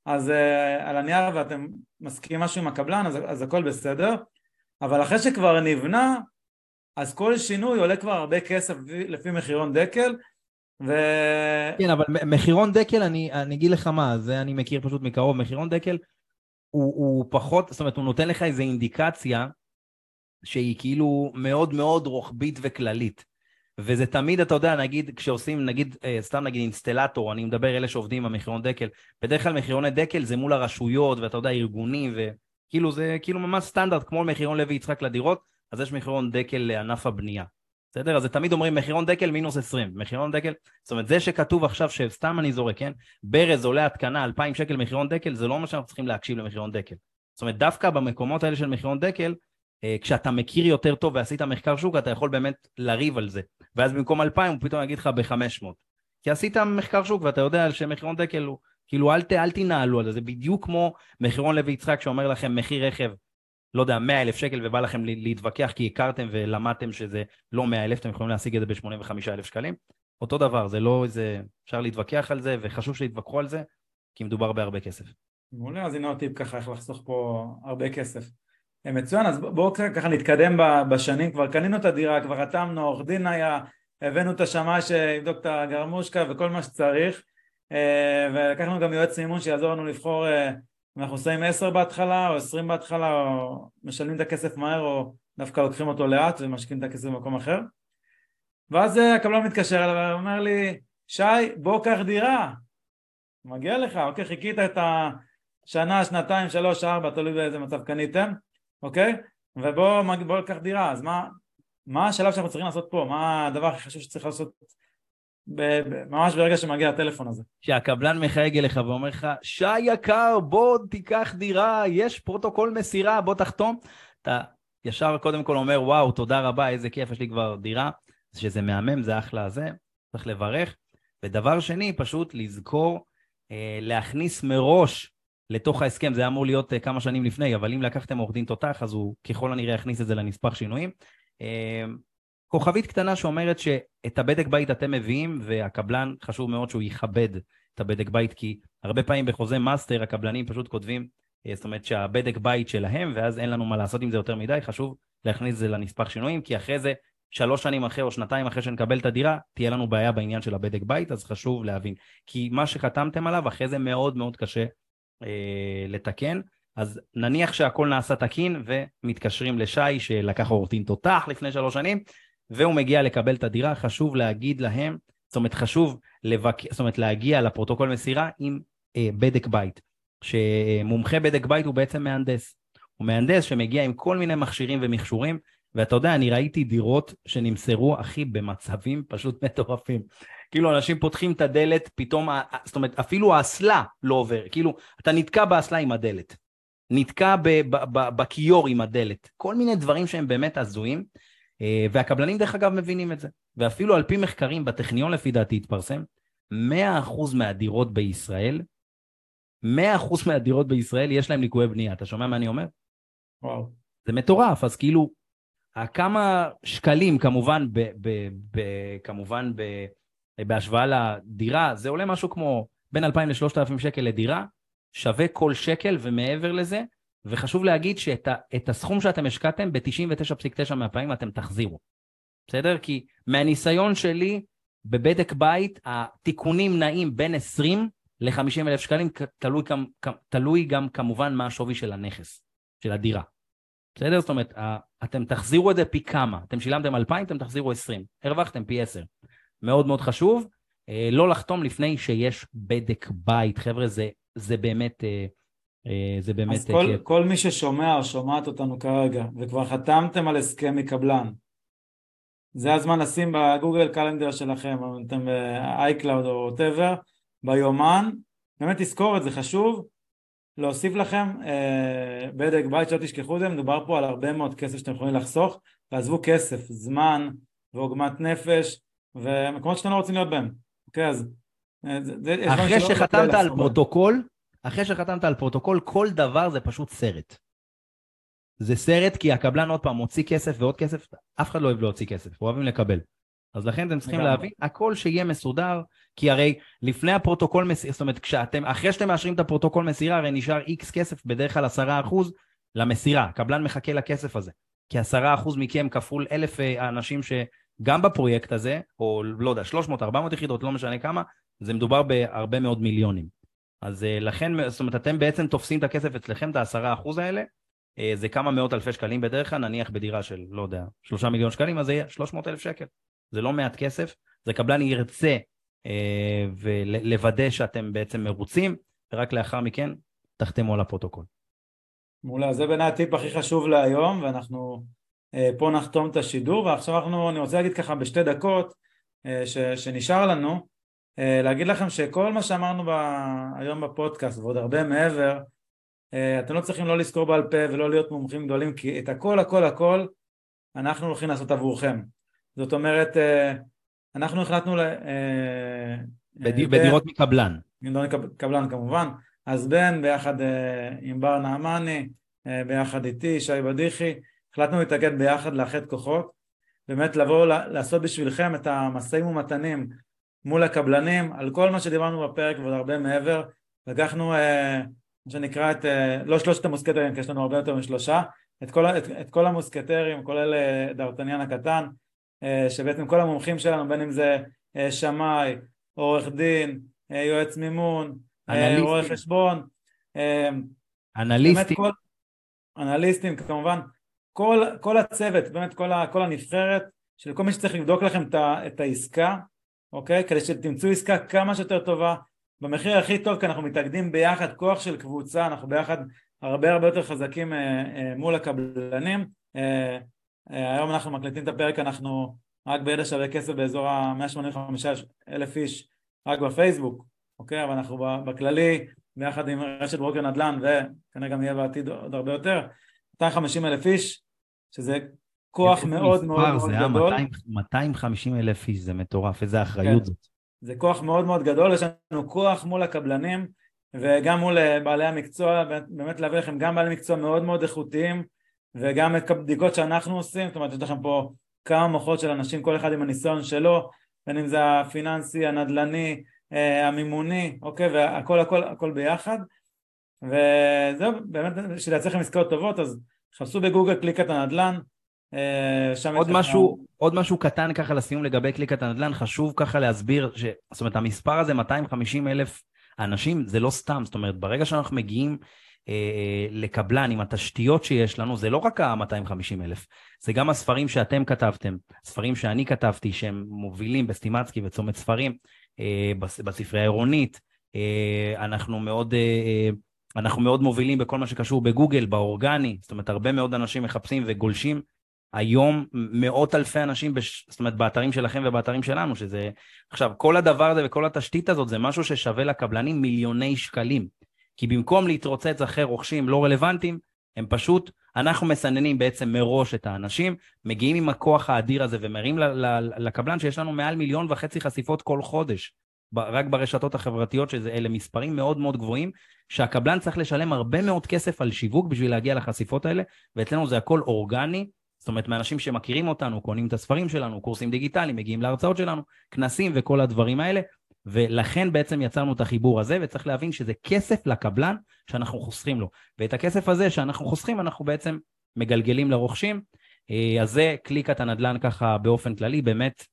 אז uh, על הנייר ואתם מסכימים משהו עם הקבלן, אז, אז הכל בסדר, אבל אחרי שכבר נבנה, אז כל שינוי עולה כבר הרבה כסף לפי מחירון דקל, ו... כן, אבל מחירון דקל, אני, אני אגיד לך מה, זה אני מכיר פשוט מקרוב, מחירון דקל הוא, הוא פחות, זאת אומרת, הוא נותן לך איזו אינדיקציה שהיא כאילו מאוד מאוד רוחבית וכללית. וזה תמיד, אתה יודע, נגיד, כשעושים, נגיד, אה, סתם נגיד אינסטלטור, אני מדבר אלה שעובדים במחירון דקל, בדרך כלל מחירוני דקל זה מול הרשויות, ואתה יודע, ארגונים, וכאילו זה כאילו ממש סטנדרט, כמו מחירון לוי יצחק לדירות, אז יש מחירון דקל לענף הבנייה. בסדר? אז זה תמיד אומרים מחירון דקל מינוס 20, מחירון דקל, זאת אומרת זה שכתוב עכשיו שסתם אני זורק, כן? ברז עולה התקנה 2,000 שקל מחירון דקל, זה לא מה שאנחנו צריכים להקשיב למחירון דקל. זאת אומרת דווקא במקומות האלה של מחירון דקל, אה, כשאתה מכיר יותר טוב ועשית מחקר שוק, אתה יכול באמת לריב על זה. ואז במקום 2,000 הוא פתאום יגיד לך ב-500. כי עשית מחקר שוק ואתה יודע שמחירון דקל הוא, כאילו אל, ת, אל תנהלו על זה, זה בדיוק כמו מחירון לוי יצחק שאומר לכם מחיר רכב לא יודע, 100 אלף שקל ובא לכם להתווכח כי הכרתם ולמדתם שזה לא 100 אלף, אתם יכולים להשיג את זה ב-85 אלף שקלים. אותו דבר, זה לא איזה, אפשר להתווכח על זה וחשוב שיתווכחו על זה, כי מדובר בהרבה כסף. מעולה, אז הנה עוד טיפ ככה איך לחסוך פה הרבה כסף. אה, מצוין, אז בואו ככה נתקדם בשנים, כבר קנינו את הדירה, כבר רתמנו, עורך דין היה, הבאנו את השמאי שיבדוק את הגרמושקה וכל מה שצריך, אה, ולקחנו גם יועץ מימון שיעזור לנו לבחור אה, אנחנו שמים עשר בהתחלה או עשרים בהתחלה או משלמים את הכסף מהר או דווקא לוקחים אותו לאט ומשקיעים את הכסף במקום אחר. ואז אה, הקבלן מתקשר אליי ואומר לי שי בוא קח דירה. מגיע לך אוקיי חיכית את השנה שנתיים שלוש ארבע תלוי באיזה מצב קניתם אוקיי ובוא בוא קח דירה אז מה מה השלב שאנחנו צריכים לעשות פה מה הדבר הכי חשוב שצריך לעשות ממש ברגע שמגיע הטלפון הזה. שהקבלן מחייג אליך ואומר לך, שי יקר, בוא תיקח דירה, יש פרוטוקול מסירה, בוא תחתום. אתה ישר קודם כל אומר, וואו, תודה רבה, איזה כיף, יש לי כבר דירה. שזה מהמם, זה אחלה זה, צריך לברך. ודבר שני, פשוט לזכור אה, להכניס מראש לתוך ההסכם, זה אמור להיות אה, כמה שנים לפני, אבל אם לקחתם עורך דין תותח, אז הוא ככל הנראה יכניס את זה לנספח שינויים. אה, כוכבית קטנה שאומרת שאת הבדק בית אתם מביאים והקבלן חשוב מאוד שהוא יכבד את הבדק בית כי הרבה פעמים בחוזה master הקבלנים פשוט כותבים אה, זאת אומרת שהבדק בית שלהם ואז אין לנו מה לעשות עם זה יותר מדי חשוב להכניס את זה לנספח שינויים כי אחרי זה שלוש שנים אחרי או שנתיים אחרי שנקבל את הדירה תהיה לנו בעיה בעניין של הבדק בית אז חשוב להבין כי מה שחתמתם עליו אחרי זה מאוד מאוד קשה אה, לתקן אז נניח שהכל נעשה תקין ומתקשרים לשי שלקח עורך דין תותח לפני שלוש שנים והוא מגיע לקבל את הדירה, חשוב להגיד להם, זאת אומרת חשוב לבק... זאת אומרת להגיע לפרוטוקול מסירה עם אה, בדק בית, שמומחה בדק בית הוא בעצם מהנדס. הוא מהנדס שמגיע עם כל מיני מכשירים ומכשורים, ואתה יודע, אני ראיתי דירות שנמסרו, אחי, במצבים פשוט מטורפים. כאילו, אנשים פותחים את הדלת, פתאום, זאת אומרת, אפילו האסלה לא עובר, כאילו, אתה נתקע באסלה עם הדלת. נתקע בכיור עם הדלת. כל מיני דברים שהם באמת הזויים, אה, והקבלנים דרך אגב מבינים את זה. ואפילו על פי מחקרים בטכניון לפי דעתי התפרסם, 100% מהדירות בישראל, 100% מהדירות בישראל יש להם ליקויי בנייה. אתה שומע מה אני אומר? וואו. זה מטורף, אז כאילו, כמה שקלים כמובן, ב, ב, ב, כמובן ב, בהשוואה לדירה, זה עולה משהו כמו בין 2,000 ל-3,000 שקל לדירה, שווה כל שקל ומעבר לזה, וחשוב להגיד שאת הסכום שאתם השקעתם, ב-99.9 מהפעמים אתם תחזירו. בסדר? כי מהניסיון שלי, בבדק בית, התיקונים נעים בין 20 ל-50 אלף שקלים, תלוי, תלוי גם כמובן מה השווי של הנכס, של הדירה. בסדר? זאת אומרת, אתם תחזירו את זה פי כמה. אתם שילמתם 2,000, אתם תחזירו 20. הרווחתם פי 10. מאוד מאוד חשוב. אה, לא לחתום לפני שיש בדק בית. חבר'ה, זה, זה באמת... אה, אה, זה באמת... אז כל, כל מי ששומע או שומעת אותנו כרגע וכבר חתמתם על הסכם מקבלן זה הזמן לשים בגוגל קלנדר שלכם, או אתם ב-iCloud או whatever, ביומן, באמת תזכור את זה, חשוב להוסיף לכם אה, בדק בית שלא תשכחו את זה, מדובר פה על הרבה מאוד כסף שאתם יכולים לחסוך, תעזבו כסף, זמן ועוגמת נפש ומקומות שאתם לא רוצים להיות בהם, אוקיי אז... אה, זה, אחרי שחתמת על פרוטוקול, אחרי שחתמת על פרוטוקול, כל דבר זה פשוט סרט. זה סרט כי הקבלן עוד פעם מוציא כסף ועוד כסף, אף אחד לא אוהב להוציא כסף, אוהבים לקבל. אז לכן אתם צריכים להבין, הכל שיהיה מסודר, כי הרי לפני הפרוטוקול מסירה, זאת אומרת, כשאתם, אחרי שאתם מאשרים את הפרוטוקול מסירה, הרי נשאר איקס כסף, בדרך כלל עשרה אחוז, למסירה. הקבלן מחכה לכסף הזה. כי עשרה אחוז מכם כפול אלף האנשים שגם בפרויקט הזה, או לא יודע, 300, 400 יחידות, לא משנה כמה, זה מדובר בהרבה מאוד מיליונים. אז אה, לכן, זאת אומרת, אתם בעצם תופסים את הכסף אצלכם, את העשרה אחוז האלה, אה, זה כמה מאות אלפי שקלים בדרך כלל, נניח בדירה של, לא יודע, שלושה מיליון שקלים, אז זה יהיה 300 אלף שקל. זה לא מעט כסף, זה קבלן ירצה אה, ולוודא שאתם בעצם מרוצים, ורק לאחר מכן תחתמו על הפרוטוקול. מעולה, זה בעיניי הטיפ הכי חשוב להיום, ואנחנו פה נחתום את השידור, ועכשיו אנחנו, אני רוצה להגיד ככה בשתי דקות אה, ש, שנשאר לנו, אה, להגיד לכם שכל מה שאמרנו ב, היום בפודקאסט ועוד הרבה מעבר, אה, אתם לא צריכים לא לזכור בעל פה ולא להיות מומחים גדולים, כי את הכל הכל הכל אנחנו הולכים לעשות עבורכם. זאת אומרת, אה, אנחנו החלטנו ל... אה, בדירות מקבלן. בדירות מקבלן כמובן, אז בן ביחד עם בר נעמני, ביחד איתי, שי בדיחי, החלטנו להתאגד ביחד, לאחד כוחות, באמת לבוא לעשות בשבילכם את המשאים ומתנים מול הקבלנים על כל מה שדיברנו בפרק ועוד הרבה מעבר, לקחנו מה שנקרא את, לא שלושת המוסקטרים כי יש לנו הרבה יותר משלושה, את כל, את, את כל המוסקטרים כולל דרטניאן הקטן אה, שבעצם כל המומחים שלנו, בין אם זה אה, שמאי, עורך דין, אה, יועץ מימון, רואה חשבון, אנליסטים, כל, אנליסטים כמובן, כל, כל הצוות, באמת כל, ה, כל הנבחרת של כל מי שצריך לבדוק לכם את, את העסקה, אוקיי? כדי שתמצאו עסקה כמה שיותר טובה, במחיר הכי טוב, כי אנחנו מתאגדים ביחד, כוח של קבוצה, אנחנו ביחד הרבה הרבה יותר חזקים אה, אה, מול הקבלנים. אה, אה, היום אנחנו מקליטים את הפרק, אנחנו רק בידע שווה כסף באזור ה-185 אלף איש רק בפייסבוק, אוקיי? אבל אנחנו בכללי, ביחד עם רשת ברוקר נדל"ן, וכנראה גם יהיה בעתיד עוד הרבה יותר, 250 אלף איש, שזה כוח מאוד מאוד מאוד גדול. 250 אלף איש, זה מטורף, איזה אחריות כן. זאת. זה כוח מאוד מאוד גדול, יש לנו כוח מול הקבלנים וגם מול אה, בעלי המקצוע, באמת להביא לכם גם בעלי מקצוע מאוד מאוד איכותיים וגם את הבדיקות שאנחנו עושים, זאת אומרת יש לכם פה כמה מוחות של אנשים, כל אחד עם הניסיון שלו, בין אם זה הפיננסי, הנדל"ני, אה, המימוני, אוקיי, והכל הכל הכל ביחד וזהו, באמת בשביל לייצר לכם עסקאות טובות אז חפשו בגוגל קליקת הנדל"ן אה, עוד משהו, עוד משהו קטן ככה לסיום לגבי קליקת הנדל"ן, חשוב ככה להסביר, ש... זאת אומרת המספר הזה 250 אלף אנשים זה לא סתם, זאת אומרת ברגע שאנחנו מגיעים אה, לקבלן עם התשתיות שיש לנו, זה לא רק ה-250 אלף, זה גם הספרים שאתם כתבתם, ספרים שאני כתבתי שהם מובילים בסטימצקי וצומת ספרים, אה, בספרייה העירונית, אה, אנחנו מאוד... אנחנו מאוד מובילים בכל מה שקשור בגוגל, באורגני, זאת אומרת הרבה מאוד אנשים מחפשים וגולשים היום מאות אלפי אנשים, בש... זאת אומרת באתרים שלכם ובאתרים שלנו, שזה... עכשיו, כל הדבר הזה וכל התשתית הזאת זה משהו ששווה לקבלנים מיליוני שקלים. כי במקום להתרוצץ אחרי רוכשים לא רלוונטיים, הם פשוט, אנחנו מסננים בעצם מראש את האנשים, מגיעים עם הכוח האדיר הזה ומראים לקבלן שיש לנו מעל מיליון וחצי חשיפות כל חודש, רק ברשתות החברתיות, שאלה מספרים מאוד מאוד גבוהים, שהקבלן צריך לשלם הרבה מאוד כסף על שיווק בשביל להגיע לחשיפות האלה, ואצלנו זה הכל אורגני, זאת אומרת מאנשים שמכירים אותנו, קונים את הספרים שלנו, קורסים דיגיטליים, מגיעים להרצאות שלנו, כנסים וכל הדברים האלה, ולכן בעצם יצרנו את החיבור הזה, וצריך להבין שזה כסף לקבלן שאנחנו חוסכים לו. ואת הכסף הזה שאנחנו חוסכים, אנחנו בעצם מגלגלים לרוכשים. אה, אז זה קליקת הנדל"ן ככה באופן כללי, באמת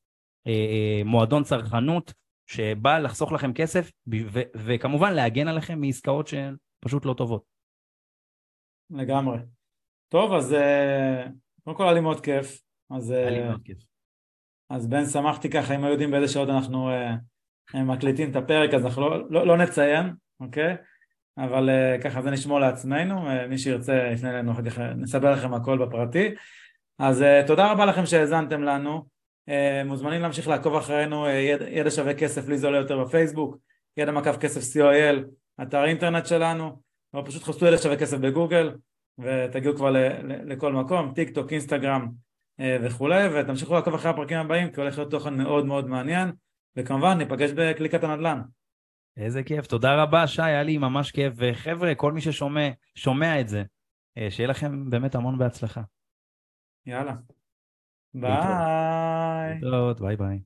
אה, אה, מועדון צרכנות שבא לחסוך לכם כסף, ו- וכמובן להגן עליכם מעסקאות שהן פשוט לא טובות. לגמרי. טוב, אז קודם כל היה לי מאוד כיף. אז, היה לי מאוד כיף. אז בן, שמחתי ככה, אם היו יודעים באיזה שעות אנחנו מקליטים את הפרק אז אנחנו לא, לא, לא נציין, אוקיי? אבל uh, ככה זה נשמור לעצמנו, uh, מי שירצה יפנה אלינו אחר כך נספר לכם הכל בפרטי. אז uh, תודה רבה לכם שהאזנתם לנו, מוזמנים להמשיך לעקוב אחרינו, uh, ידע, ידע שווה כסף לי זה עולה יותר בפייסבוק, ידע מקף כסף co.il, אתר אינטרנט שלנו, או פשוט חפשו ידע שווה כסף בגוגל ותגיעו כבר ל, ל, לכל מקום, טיק טוק, אינסטגרם uh, וכולי, ותמשיכו לעקוב אחרי הפרקים הבאים כי הולך להיות תוכן מאוד מאוד מעניין. וכמובן ניפגש בקליקת הנדל"ן. איזה כיף, תודה רבה שי, היה לי ממש כיף, וחבר'ה, כל מי ששומע שומע את זה, אה, שיהיה לכם באמת המון בהצלחה. יאללה. Bye. Good Bye bye.